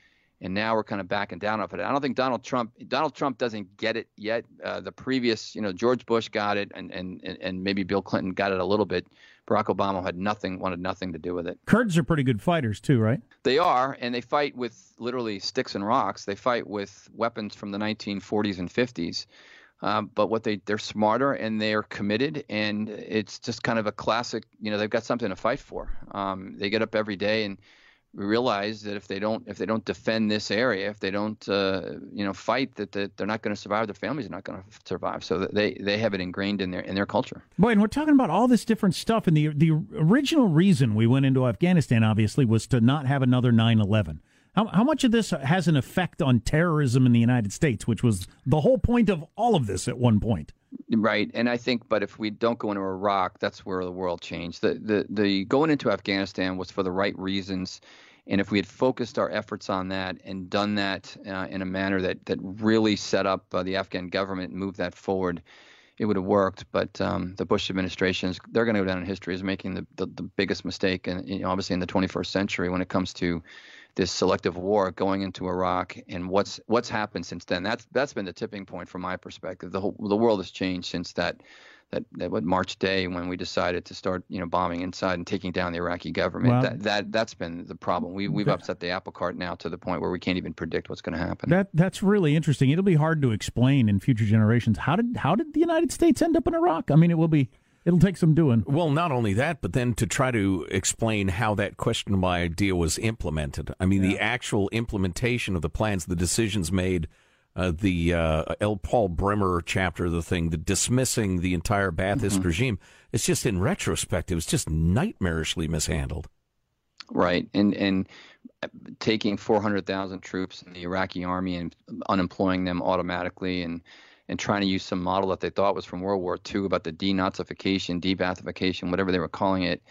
and now we're kind of backing down off it. I don't think Donald Trump Donald Trump doesn't get it yet. Uh, the previous, you know, George Bush got it, and, and and maybe Bill Clinton got it a little bit. Barack Obama had nothing, wanted nothing to do with it. Kurds are pretty good fighters too, right? They are, and they fight with literally sticks and rocks. They fight with weapons from the 1940s and 50s. Um, but what they they're smarter and they're committed, and it's just kind of a classic. You know, they've got something to fight for. Um, they get up every day and realize that if they don't if they don't defend this area, if they don't uh, you know fight, that, that they're not going to survive. Their families are not going to survive. So they they have it ingrained in their in their culture. Boy, and we're talking about all this different stuff. And the the original reason we went into Afghanistan, obviously, was to not have another 9/11. How, how much of this has an effect on terrorism in the United States, which was the whole point of all of this at one point? Right, and I think, but if we don't go into Iraq, that's where the world changed. The the the going into Afghanistan was for the right reasons and if we had focused our efforts on that and done that uh, in a manner that, that really set up uh, the Afghan government and moved that forward, it would have worked. But um, the Bush administration is they're going to go down in history as making the, the, the biggest mistake, and you know, obviously in the 21st century when it comes to this selective war going into Iraq and what's what's happened since then. That's that's been the tipping point from my perspective. The whole the world has changed since that that, that what March Day when we decided to start you know bombing inside and taking down the Iraqi government. Well, that that that's been the problem. We we've that, upset the apple cart now to the point where we can't even predict what's going to happen. That that's really interesting. It'll be hard to explain in future generations. How did how did the United States end up in Iraq? I mean, it will be. It'll take some doing. Well, not only that, but then to try to explain how that questionable idea was implemented. I mean, yeah. the actual implementation of the plans, the decisions made, uh, the uh, L. Paul Bremer chapter of the thing, the dismissing the entire Ba'athist mm-hmm. regime. It's just in retrospect, it was just nightmarishly mishandled. Right, and and taking 400,000 troops in the Iraqi army and unemploying them automatically, and and trying to use some model that they thought was from World War II about the denazification, debathification, whatever they were calling it.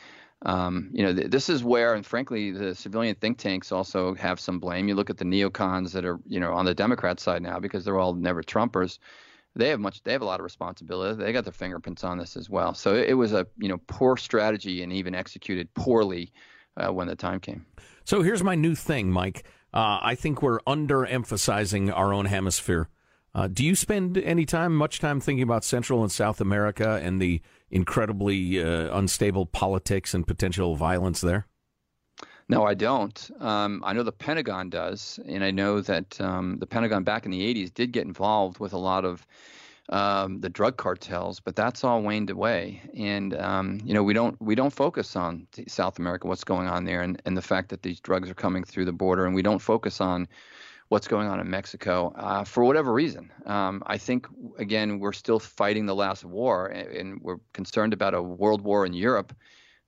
Um, you know, th- this is where, and frankly, the civilian think tanks also have some blame. You look at the neocons that are, you know, on the Democrat side now because they're all never Trumpers. They have much. They have a lot of responsibility. They got their fingerprints on this as well. So it, it was a, you know, poor strategy and even executed poorly uh, when the time came. So here's my new thing, Mike. Uh, I think we're underemphasizing our own hemisphere. Uh, do you spend any time, much time, thinking about Central and South America and the incredibly uh, unstable politics and potential violence there? No, I don't. Um, I know the Pentagon does, and I know that um, the Pentagon back in the '80s did get involved with a lot of um, the drug cartels, but that's all waned away. And um, you know, we don't we don't focus on South America, what's going on there, and, and the fact that these drugs are coming through the border, and we don't focus on what's going on in Mexico uh, for whatever reason. Um, I think again we're still fighting the last war, and, we're concerned about a world war in Europe.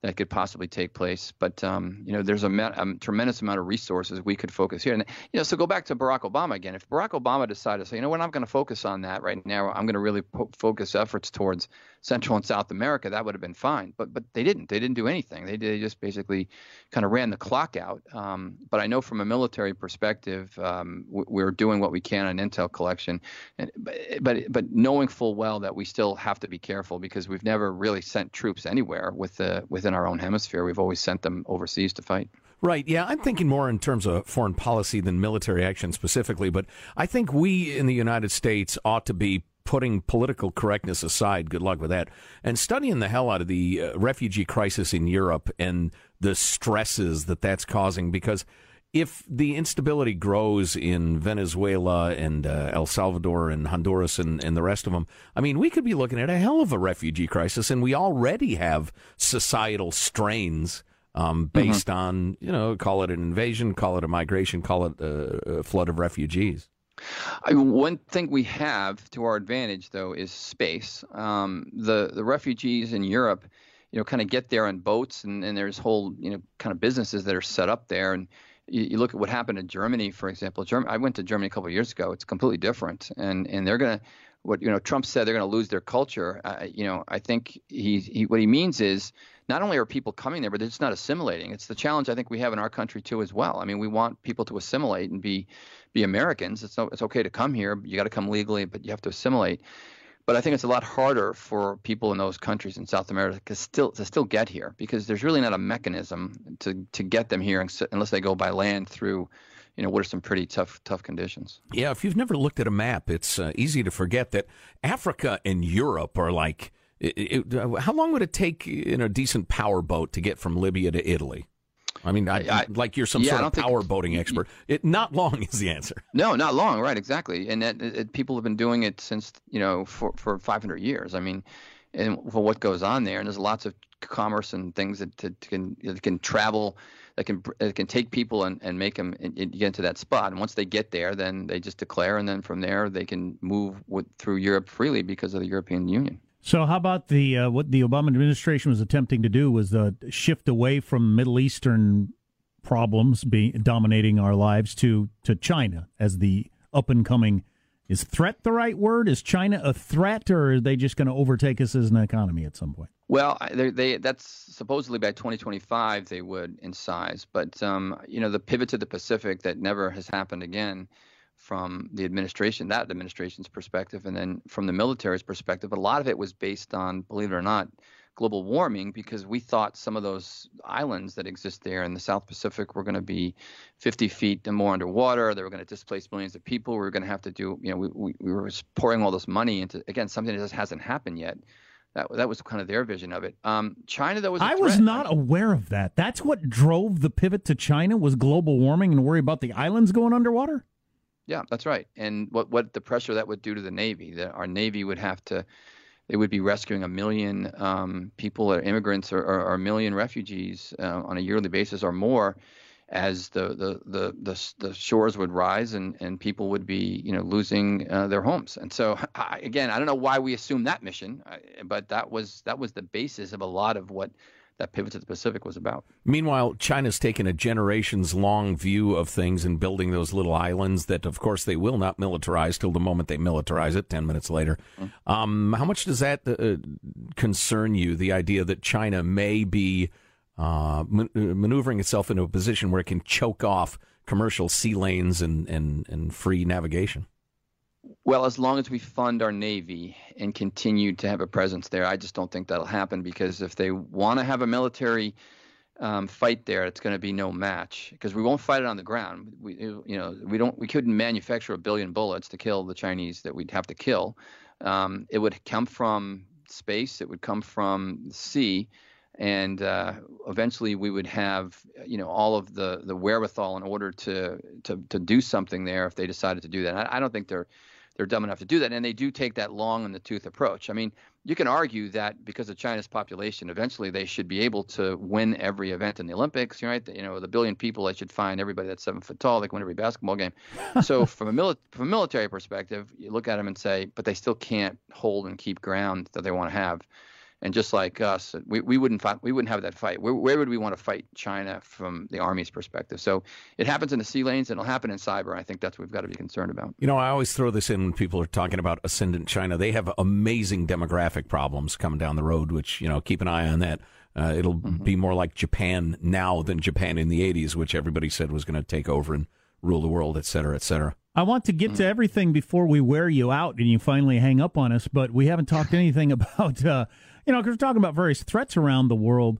that could possibly take place. But um, you know, there's a, a, tremendous amount of resources we could focus here. And you know, so go back to Barack Obama again. If Barack Obama decided to say, you know what, I'm going to focus on that right now. I'm going to really po- focus efforts towards Central and South America. That would have been fine. But but they didn't. They didn't do anything. They they just basically kind of ran the clock out. Um, but I know from a military perspective, um, we're doing what we can on intel collection, and, but, but knowing full well that we still have to be careful because we've never really sent troops anywhere with the within our own hemisphere. We've always sent them overseas to fight. Right. Yeah, I'm thinking more in terms of foreign policy than military action specifically, but I think we in the United States ought to be putting political correctness aside, good luck with that, and studying the hell out of the uh, refugee crisis in Europe and the stresses that that's causing because if the instability grows in Venezuela and uh, El Salvador and Honduras and, and the rest of them, I mean, we could be looking at a hell of a refugee crisis, and we already have societal strains um, mm-hmm. based mm-hmm. on, you know, call it an invasion, call it a migration, call it a, a flood of refugees. I one thing we have to our advantage, though, is space. Um, the the refugees in Europe, you know, kind of get there on boats, and, and there's whole, you know, kind of businesses that are set up there, and you, you, look at what happened in Germany, for example. Germany, I went to Germany a couple years ago. It's completely different, and and they're gonna what you know Trump said they're going to lose their culture. Uh, you know, I think he, he what he means is not only are people coming there, but just not assimilating. It's the challenge I think we have in our country too as well. I mean, we want people to assimilate and be be Americans. It's no, it's okay to come here. You got to come legally, but you have to assimilate. But I think it's a lot harder for people in those countries in South America to still to still get here because there's really not a mechanism to to get them here unless they go by land through, you know, what are some pretty tough tough conditions. Yeah, if you've never looked at a map, it's uh, easy to forget that Africa and Europe are like. It, it, uh, how long would it take in a decent power boat to get from Libya to Italy? I mean, I, I, like you're some yeah, sort of power boating expert. It not long [laughs] is the answer. No, not long. Right, exactly. And that, it, people have been doing it since you know for for 500 years. I mean, and for what goes on there, and there's lots of commerce and things that, that can that can travel that can that can take people and, and make them get into that spot. And once they get there, then they just declare, and then from there they can move with, through Europe freely because of the European Union. So, how about the uh, what the Obama administration was attempting to do was the shift away from Middle Eastern problems being dominating our lives to to China as the up and coming. Is threat the right word? Is China a threat, or are they just going to overtake us as an economy at some point? Well, they, that's supposedly by 2025 they would in size, but um, you know the pivot to the Pacific that never has happened again from the administration, that administration's perspective, and then from the military's perspective. A lot of it was based on, believe it or not, global warming because we thought some of those islands that exist there in the South Pacific were going to be 50 feet and more underwater. They were going to displace millions of people. We were going to have to do, you know, we, we, we were pouring all this money into, again, something that just hasn't happened yet. That, that was kind of their vision of it. Um, China, though, was I was not aware of that. That's what drove the pivot to China was global warming and worry about the islands going underwater. Yeah, that's right. And what what the pressure that would do to the Navy, that our Navy would have to, they would be rescuing a million um, people or immigrants or, or, or, a million refugees uh, on a yearly basis or more, as the the the the, the shores would rise and, and people would be you know losing uh, their homes. And so [laughs] I, again, I don't know why we assumed that mission, but that was that was the basis of a lot of what that pivot to the Pacific was about. Meanwhile, China's taken a generations long view of things and building those little islands that, of course, they will not militarize till the moment they militarize it 10 minutes later. Mm-hmm. Um, how much does that uh, concern you, the idea that China may be uh, man- maneuvering itself into a position where it can choke off commercial sea lanes and, and, and free navigation? Well, as long as we fund our Navy and continue to have a presence there, I just don't think that'll happen because if they want to have a military um, fight there, it's going to be no match because we won't fight it on the ground. We, you know, we don't, we couldn't manufacture a billion bullets to kill the Chinese that we'd have to kill. Um, it would come from space. It would come from the sea, and uh, eventually we would have, you know, all of the the wherewithal in order to to to do something there if they decided to do that. I, I don't think they're they're dumb enough to do that, and they do take that long in the tooth approach. I mean, you can argue that because of China's population, eventually they should be able to win every event in the Olympics. Right? You know, the billion people, they should find everybody that's seven foot tall. They can win every basketball game. [laughs] so from a mili- from a military perspective, you look at them and say, but they still can't hold and keep ground that they want to have. And just like us, we, we wouldn't fight, we wouldn't have that fight. Where, where would we want to fight China from the Army's perspective? So it happens in the sea lanes, and it'll happen in cyber. I think that's what we've got to be concerned about. You know, I always throw this in when people are talking about ascendant China. They have amazing demographic problems coming down the road, which you know, keep an eye on that. Uh, it'll mm-hmm. be more like Japan now than Japan in the 80s, which everybody said was going to take over and rule the world, et cetera, et cetera. I want to get to mm. everything before we wear you out and you finally hang up on us, but we haven't talked anything [laughs] about, uh, you know, because we're talking about various threats around the world.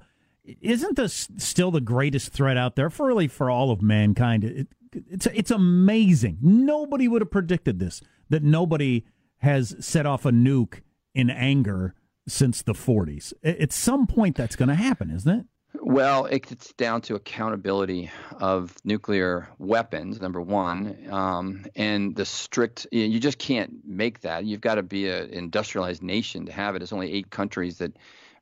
Isn't this still the greatest threat out there for really for all of mankind? It, it's it's amazing. Nobody would have predicted this. That nobody has set off a nuke in anger since the 40s. At some point, that's going to happen, isn't it? Well, it's down to accountability of nuclear weapons, number one, um, and the strict. You just can't make that. You've got to be an industrialized nation to have it. It's only eight countries that,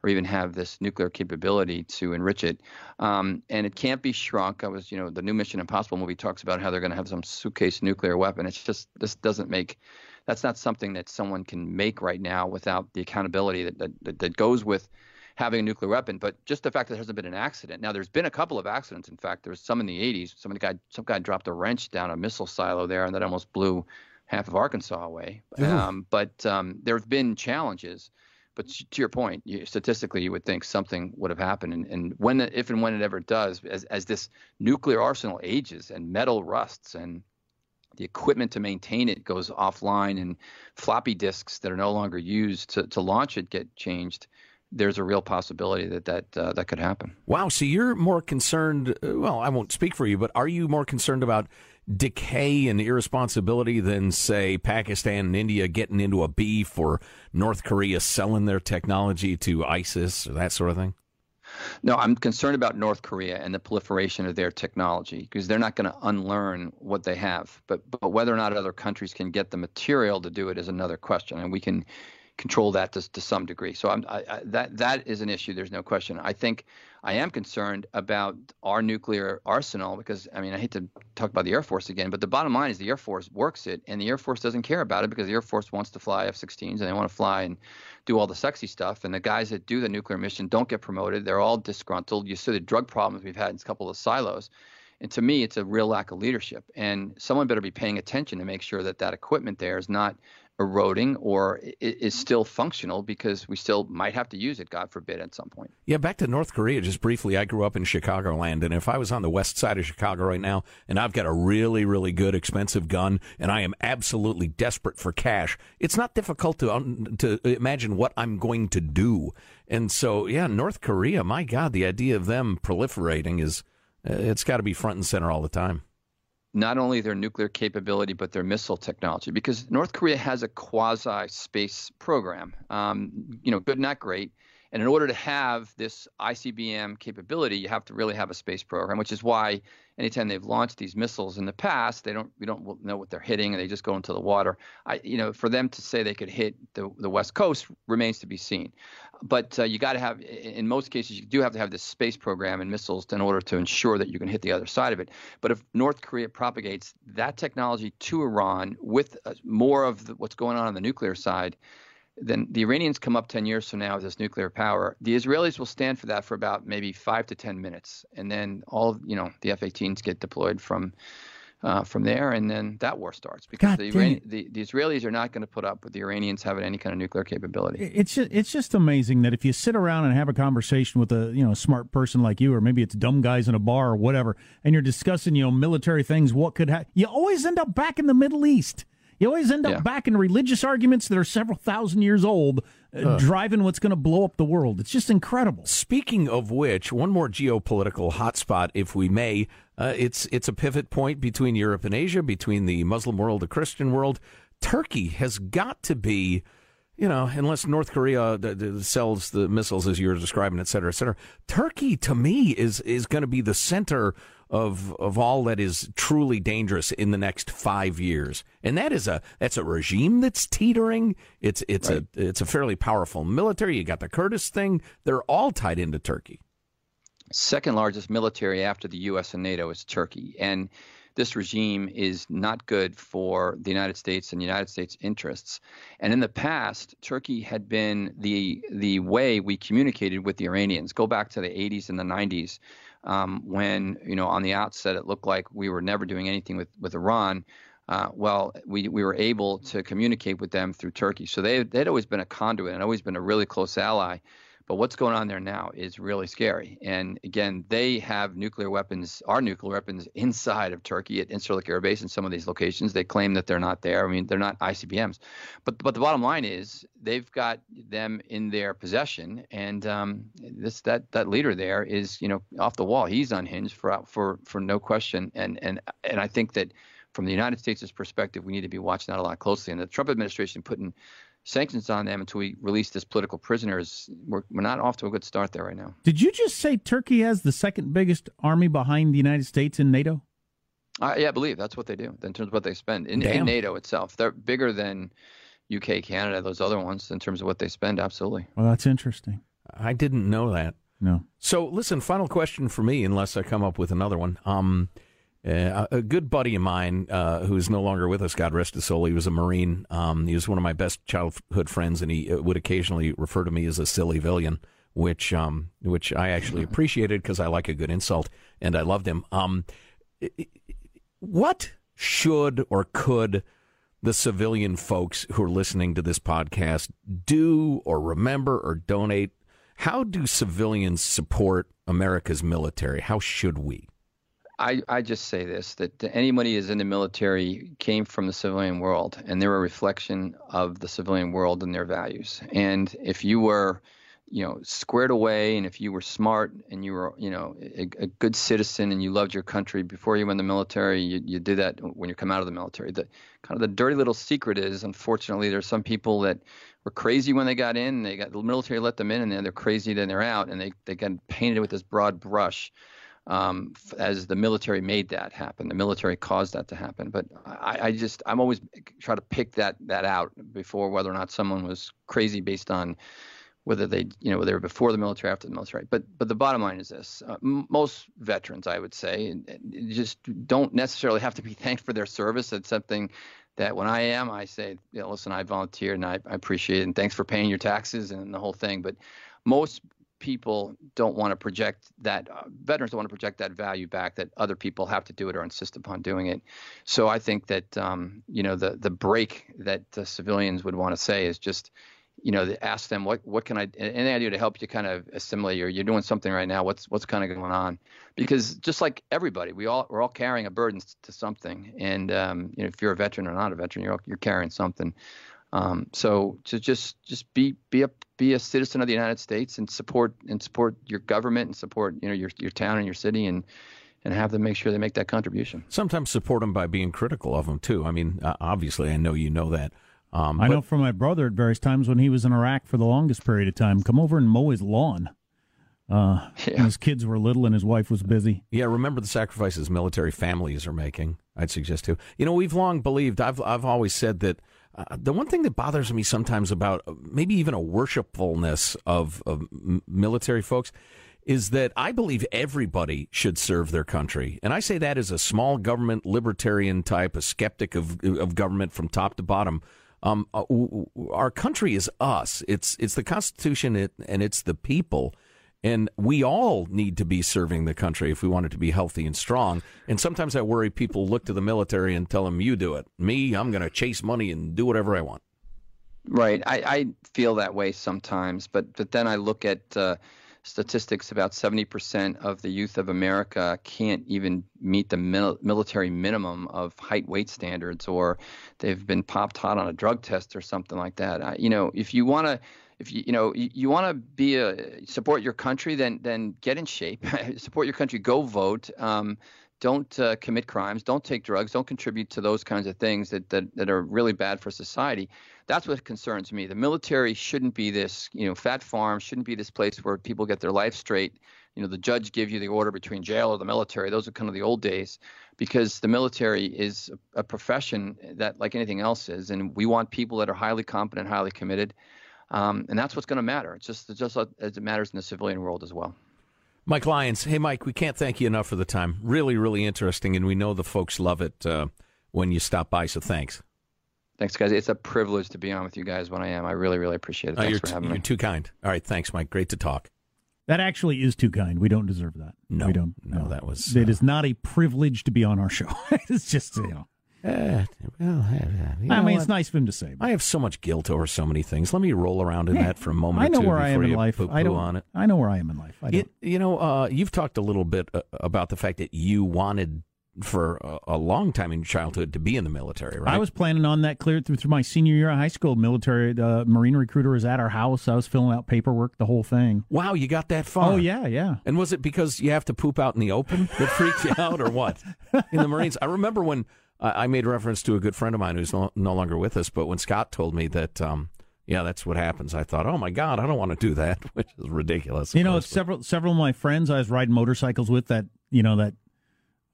or even have this nuclear capability to enrich it, um, and it can't be shrunk. I was, you know, the new Mission Impossible movie talks about how they're going to have some suitcase nuclear weapon. It's just this doesn't make. That's not something that someone can make right now without the accountability that that, that goes with having a nuclear weapon, but just the fact that there hasn't been an accident. Now, there's been a couple of accidents. In fact, there was some in the 80s. Some guy, some guy dropped a wrench down a missile silo there, and that almost blew half of Arkansas away. Um, but um, there have been challenges. But to your point, you, statistically, you would think something would have happened. And, and when, if and when it ever does, as, as this nuclear arsenal ages and metal rusts and the equipment to maintain it goes offline and floppy disks that are no longer used to, to launch it get changed, there's a real possibility that that uh, that could happen. Wow. So you're more concerned. Uh, well, I won't speak for you, but are you more concerned about decay and irresponsibility than, say, Pakistan and India getting into a beef or North Korea selling their technology to ISIS or that sort of thing? No, I'm concerned about North Korea and the proliferation of their technology because they're not going to unlearn what they have. But but whether or not other countries can get the material to do it is another question, and we can control that to, to some degree. So I'm, I, I, that that is an issue. There's no question. I think I am concerned about our nuclear arsenal because I mean I hate to talk about the Air Force again, but the bottom line is the Air Force works it, and the Air Force doesn't care about it because the Air Force wants to fly F-16s and they want to fly and do all the sexy stuff. And the guys that do the nuclear mission don't get promoted. They're all disgruntled. You see the drug problems we've had in a couple of silos. And to me, it's a real lack of leadership. And someone better be paying attention to make sure that that equipment there is not eroding or is still functional because we still might have to use it, God forbid, at some point. Yeah, back to North Korea just briefly. I grew up in Chicagoland, and if I was on the west side of Chicago right now and I've got a really, really good, expensive gun and I am absolutely desperate for cash, it's not difficult to, um, to imagine what I'm going to do. And so, yeah, North Korea, my God, the idea of them proliferating is, uh, it's got to be front and center all the time not only their nuclear capability but their missile technology because North Korea has a quasi space program. Um, you know, good, not great. And in order to have this ICBM capability, you have to really have a space program, which is why anytime they've launched these missiles in the past, they don't we don't know what they're hitting, and they just go into the water. I, you know, for them to say they could hit the the West Coast remains to be seen. But uh, you got to have, in most cases, you do have to have this space program and missiles in order to ensure that you can hit the other side of it. But if North Korea propagates that technology to Iran with uh, more of the, what's going on on the nuclear side, then the Iranians come up 10 years from now with this nuclear power. The Israelis will stand for that for about maybe five to 10 minutes. And then all, you know, the F 18s get deployed from. Uh, from there, and then that war starts because the, Iran- the, the Israelis are not going to put up with the Iranians having any kind of nuclear capability. It's just, it's just amazing that if you sit around and have a conversation with a you know smart person like you, or maybe it's dumb guys in a bar or whatever, and you're discussing you know military things, what could happen, you always end up back in the Middle East. You always end up yeah. back in religious arguments that are several thousand years old, uh, driving what's going to blow up the world. It's just incredible. Speaking of which, one more geopolitical hotspot, if we may. Uh, it's it's a pivot point between Europe and Asia, between the Muslim world, the Christian world. Turkey has got to be you know, unless North Korea sells the missiles as you were describing, et cetera, et cetera. Turkey, to me, is is going to be the center of of all that is truly dangerous in the next five years, and that is a that's a regime that's teetering. It's it's right. a it's a fairly powerful military. You got the Kurdish thing; they're all tied into Turkey. Second largest military after the U.S. and NATO is Turkey, and this regime is not good for the United States and United States interests. And in the past, Turkey had been the the way we communicated with the Iranians. Go back to the 80s and the 90s, um, when you know on the outset it looked like we were never doing anything with with Iran. Uh, well, we, we were able to communicate with them through Turkey. So they, they'd always been a conduit and always been a really close ally. But what's going on there now is really scary. And again, they have nuclear weapons, our nuclear weapons, inside of Turkey at Incirlik Air Base in some of these locations. They claim that they're not there. I mean, they're not ICBMs. But but the bottom line is they've got them in their possession, and um, this that that leader there is you know off the wall. He's unhinged for for for no question. And and and I think that from the United States' perspective, we need to be watching that a lot closely. And the Trump administration putting sanctions on them until we release this political prisoners, we're, we're not off to a good start there right now. Did you just say Turkey has the second biggest army behind the United States in NATO? Uh, yeah, I believe that's what they do in terms of what they spend in, in NATO itself. They're bigger than UK, Canada, those other ones in terms of what they spend. Absolutely. Well, that's interesting. I didn't know that. No. So, listen, final question for me, unless I come up with another one. Um, uh, a good buddy of mine uh, who's no longer with us, God rest his soul, he was a Marine. Um, he was one of my best childhood friends, and he uh, would occasionally refer to me as a silly villain, which um, which I actually [laughs] appreciated because I like a good insult, and I loved him. Um, what should or could the civilian folks who are listening to this podcast do or remember or donate? How do civilians support America's military? How should we? I, I just say this that anybody who is in the military came from the civilian world and they're a reflection of the civilian world and their values. And if you were, you know, squared away and if you were smart and you were, you know, a, a good citizen and you loved your country before you went in the military, you, you that when you come out of the military. The kind of the dirty little secret is, unfortunately, there's some people that were crazy when they got in. They got the military let them in, and then they're crazy, then they're out, and they they get painted with this broad brush um, as the military made that happen. The military caused that to happen. But I, I, just I'm always try to pick that that out before whether or not someone was crazy based on whether they you know whether they were before the military after the military. But but the bottom line is this: uh, m- most veterans, I would say, just don't necessarily have to be [laughs] thanked for their service. It's something that when I am, I say, you know, listen, I volunteered and I, I appreciate it, and thanks for paying your taxes and the whole thing. But most people don't want to project that uh, veterans don't want to project that value back that other people have to do it or insist upon doing it. So i think that um, you know the the break that the civilians would want to say is just you know ask them what what can i any idea to help you kind of assimilate? Or you're doing something right now. What's what's kind of going on? Because just like everybody we all we're all carrying a burden to something. And um, you know if you're a veteran or not a veteran you're you're carrying something um, so to just just be be a be a citizen of the United States and support and support your government and support you know your your town and your city and and have them make sure they make that contribution. Sometimes support them by being critical of them too. I mean, uh, obviously, I know you know that. Um, I know from my brother at various times when he was in Iraq for the longest period of time. Come over and mow his lawn. Uh, yeah. his kids were little and his wife was busy. Yeah, remember the sacrifices military families are making. I'd suggest too. You know, we've long believed. I've I've always said that uh, the one thing that bothers me sometimes about uh, maybe even a worshipfulness of, of military folks is that I believe everybody should serve their country. And I say that as a small government libertarian type, a skeptic of, of government from top to bottom. Um, uh, our country is us. It's, it's the Constitution and it's the people. And we all need to be serving the country if we want it to be healthy and strong. And sometimes I worry people look to the military and tell them, you do it. Me, I'm going to chase money and do whatever I want. Right. I, I feel that way sometimes. But, but then I look at uh, statistics about 70% of the youth of America can't even meet the mil- military minimum of height weight standards, or they've been popped hot on a drug test or something like that. I, you know, if you want to if you you know you, you want to be a support your country, then then get in shape, [laughs] support your country, go vote. Um, don't uh, commit crimes, don't take drugs, don't contribute to those kinds of things that, that, that are really bad for society. That's what concerns me. The military shouldn't be this, you know, fat farm, shouldn't be this place where people get their life straight. You know, the judge gives you the order between jail or the military. Those are kind of the old days because the military is a profession that, like anything else, is. And we want people that are highly competent, highly committed. Um, and that's what's going to matter. It's just, just as it matters in the civilian world as well. Mike Lyons. Hey, Mike, we can't thank you enough for the time. Really, really interesting, and we know the folks love it uh, when you stop by. So thanks. Thanks, guys. It's a privilege to be on with you guys when I am. I really, really appreciate it. Uh, Thanks you're for having you're me. too kind. All right, thanks, Mike. Great to talk. That actually is too kind. We don't deserve that. No, we don't. no, that was, It is not a privilege to be on our show. [laughs] it's just you know. Uh, well, you I mean, what? it's nice of him to say. I have so much guilt over so many things. Let me roll around in Yeah, that for a moment. I know where I am in life. I don't. on it. I know where I am in life. I don't. It, you know, uh, you've talked a little bit uh, about the fact that you wanted for a, a long time in childhood to be in the military, right? I was planning on that clear through through my senior year of high school. Military uh, Marine recruiter was at our house. I was filling out paperwork, the whole thing. Wow, you got that far. Oh yeah, yeah. And was it because you have to poop out in the open that freaked you out, or what? [laughs] In the Marines, I remember when I made reference to a good friend of mine who's no, no longer with us, but when Scott told me that, um, yeah, that's what happens, I thought, oh my God, I don't want to do that, [laughs] which is ridiculous. You know, course, several several of my friends I was riding motorcycles with that you know that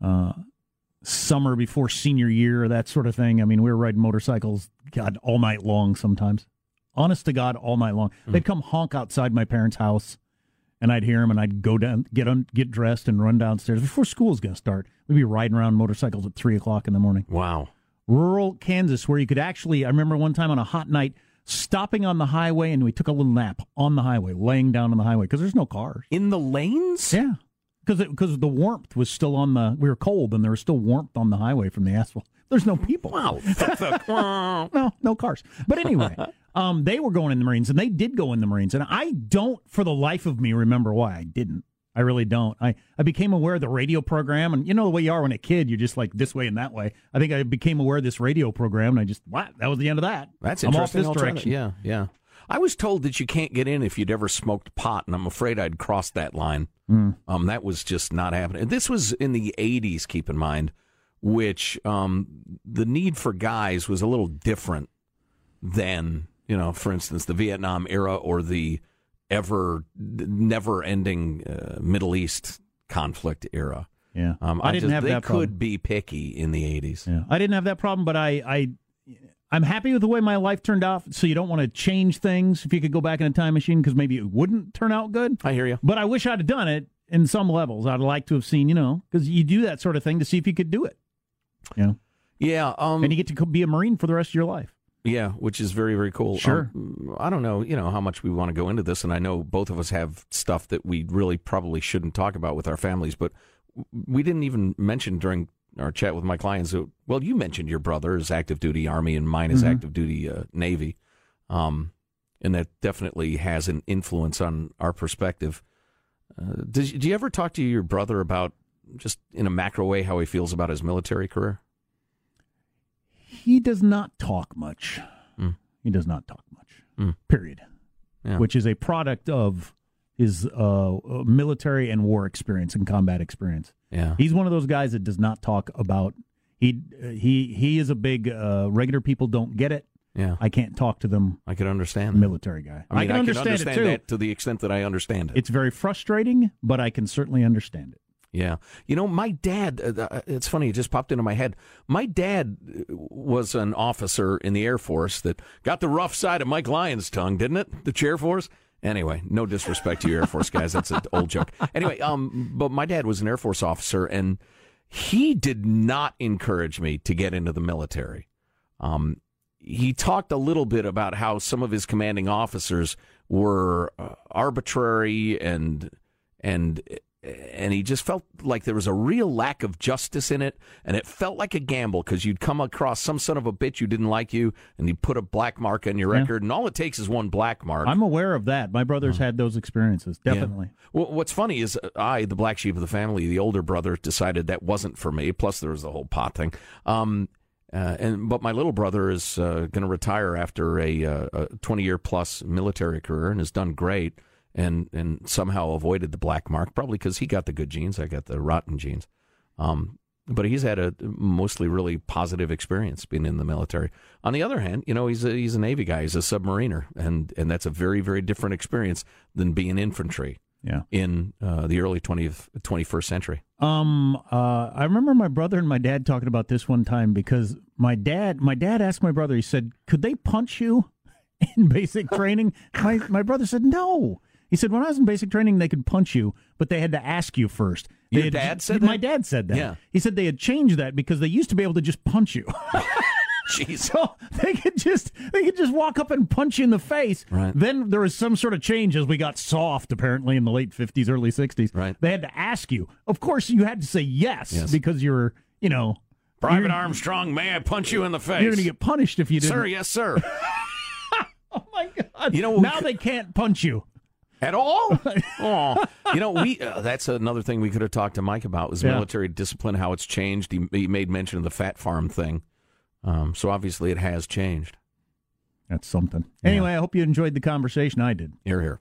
uh, summer before senior year, that sort of thing. I mean, we were riding motorcycles, God, all night long sometimes. Honest to God, all night long. Hmm. They'd come honk outside my parents' house, and I'd hear him, and I'd go down, get on, get dressed, and run downstairs before school was going to start. We'd be riding around motorcycles at three o'clock in the morning. Wow. Rural Kansas, where you could actually, I remember one time on a hot night, stopping on the highway, and we took a little nap on the highway, laying down on the highway because there's no cars in the lanes. Yeah, because because the warmth was still on the. We were cold, and there was still warmth on the highway from the asphalt. There's no people. Wow. [laughs] no, no cars. But anyway, um, they were going in the Marines, and they did go in the Marines, and I don't, for the life of me, remember why I didn't. I really don't. I, I became aware of the radio program, and you know the way you are when a kid, you're just like this way and that way. I think I became aware of this radio program, and I just what that was the end of that. That's I'm off this direction. Yeah, yeah. I was told that you can't get in if you'd ever smoked pot, and I'm afraid I'd crossed that line. Mm. Um, that was just not happening. This was in the 80s, keep in mind, which um, the need for guys was a little different than, you know, for instance, the Vietnam era or the ever never ending uh, Middle East conflict era. Yeah, Um, I didn't just- have they that could problem. be picky in the 80s. Yeah, I didn't have that problem, but I, I, I'm happy with the way my life turned out. So you don't want to change things if you could go back in a time machine because maybe it wouldn't turn out good. I hear you. But I wish I'd have done it in some levels. I'd like to have seen, you know, because you do that sort of thing to see if you could do it. You know, Yeah, um, and you get to be a Marine for the rest of your life. Yeah, which is very very cool. Sure. Um, I don't know, you know, how much we want to go into this, and I know both of us have stuff that we really probably shouldn't talk about with our families, but we didn't even mention during our chat with Mike Lyons. That, well, you mentioned your brother is active duty Army, and mine is Mhm. active duty uh, Navy, um, and that definitely has an influence on our perspective. Uh, does, do you ever talk to your brother about just in a macro way how he feels about his military career? He does not talk much. Mm. He does not talk much. Mm. Period. Yeah. Which is a product of his uh, uh, military and war experience and combat experience. Yeah. He's one of those guys that does not talk about he uh, he he is a big uh, regular people don't get it. Yeah. I can't talk to them. I could understand military guy. I mean, can understand, understand it too. that to the extent that I understand it. It's very frustrating, but I can certainly understand it. Yeah. You know, my dad, uh, uh, it's funny, it just popped into my head. My dad uh, was an officer in the Air Force that got the rough side of Mike Lyons' tongue, didn't it? The chair force? Anyway, no disrespect to you Air Force guys. That's an old joke. Anyway, um, but my dad was an Air Force officer, and he did not encourage me to get into the military. Um, he talked a little bit about how some of his commanding officers were uh, arbitrary and and and he just felt like there was a real lack of justice in it and it felt like a gamble because you'd come across some son of a bitch who didn't like you and he'd put a black mark on your Yeah. record and all it takes is one black mark I'm aware of that. My brother's had those experiences. Yeah. Definitely. Well, what's funny is uh, I, the black sheep of the family, the older brother, decided that wasn't for me. Plus, there was the whole pot thing. Um, uh, and but my little brother is uh, going to retire after a, uh, a 20 year plus military career and has done great and and somehow avoided the black mark, probably because he got the good genes. I got the rotten genes. Um, but he's had a mostly really positive experience being in the military. On the other hand, you know, he's a, he's a Navy guy. He's a submariner, and and that's a very very different experience than being infantry Yeah. in uh, the early 20th 21st century. Um, uh, I remember my brother and my dad talking about this one time because my dad, my dad asked my brother. He said, "Could they punch you [laughs] in basic training?" My my brother said, "No." He said, when I was in basic training, they could punch you, but they had to ask you first. They Your had- dad said My that? My dad said that. Yeah. He said they had changed that because they used to be able to just punch you. [laughs] Jeez. so they could just they could just walk up and punch you in the face. Right. Then there was some sort of change as we got soft, apparently in the late fifties, early sixties. Right. They had to ask you. Of course, you had to say yes, Yes. because you're, you know, Private Armstrong, may I punch you in the face? You're going to get punished if you didn't. Sir, yes, sir. [laughs] Oh my God! You know, now could- they can't punch you. At all? [laughs] oh, you know, we uh, that's another thing we could have talked to Mike about was Yeah. military discipline, how it's changed. He, he made mention of the fat farm thing, um, so obviously it has changed. That's something. Anyway, I hope you enjoyed the conversation. I did. Here, here.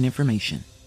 important information.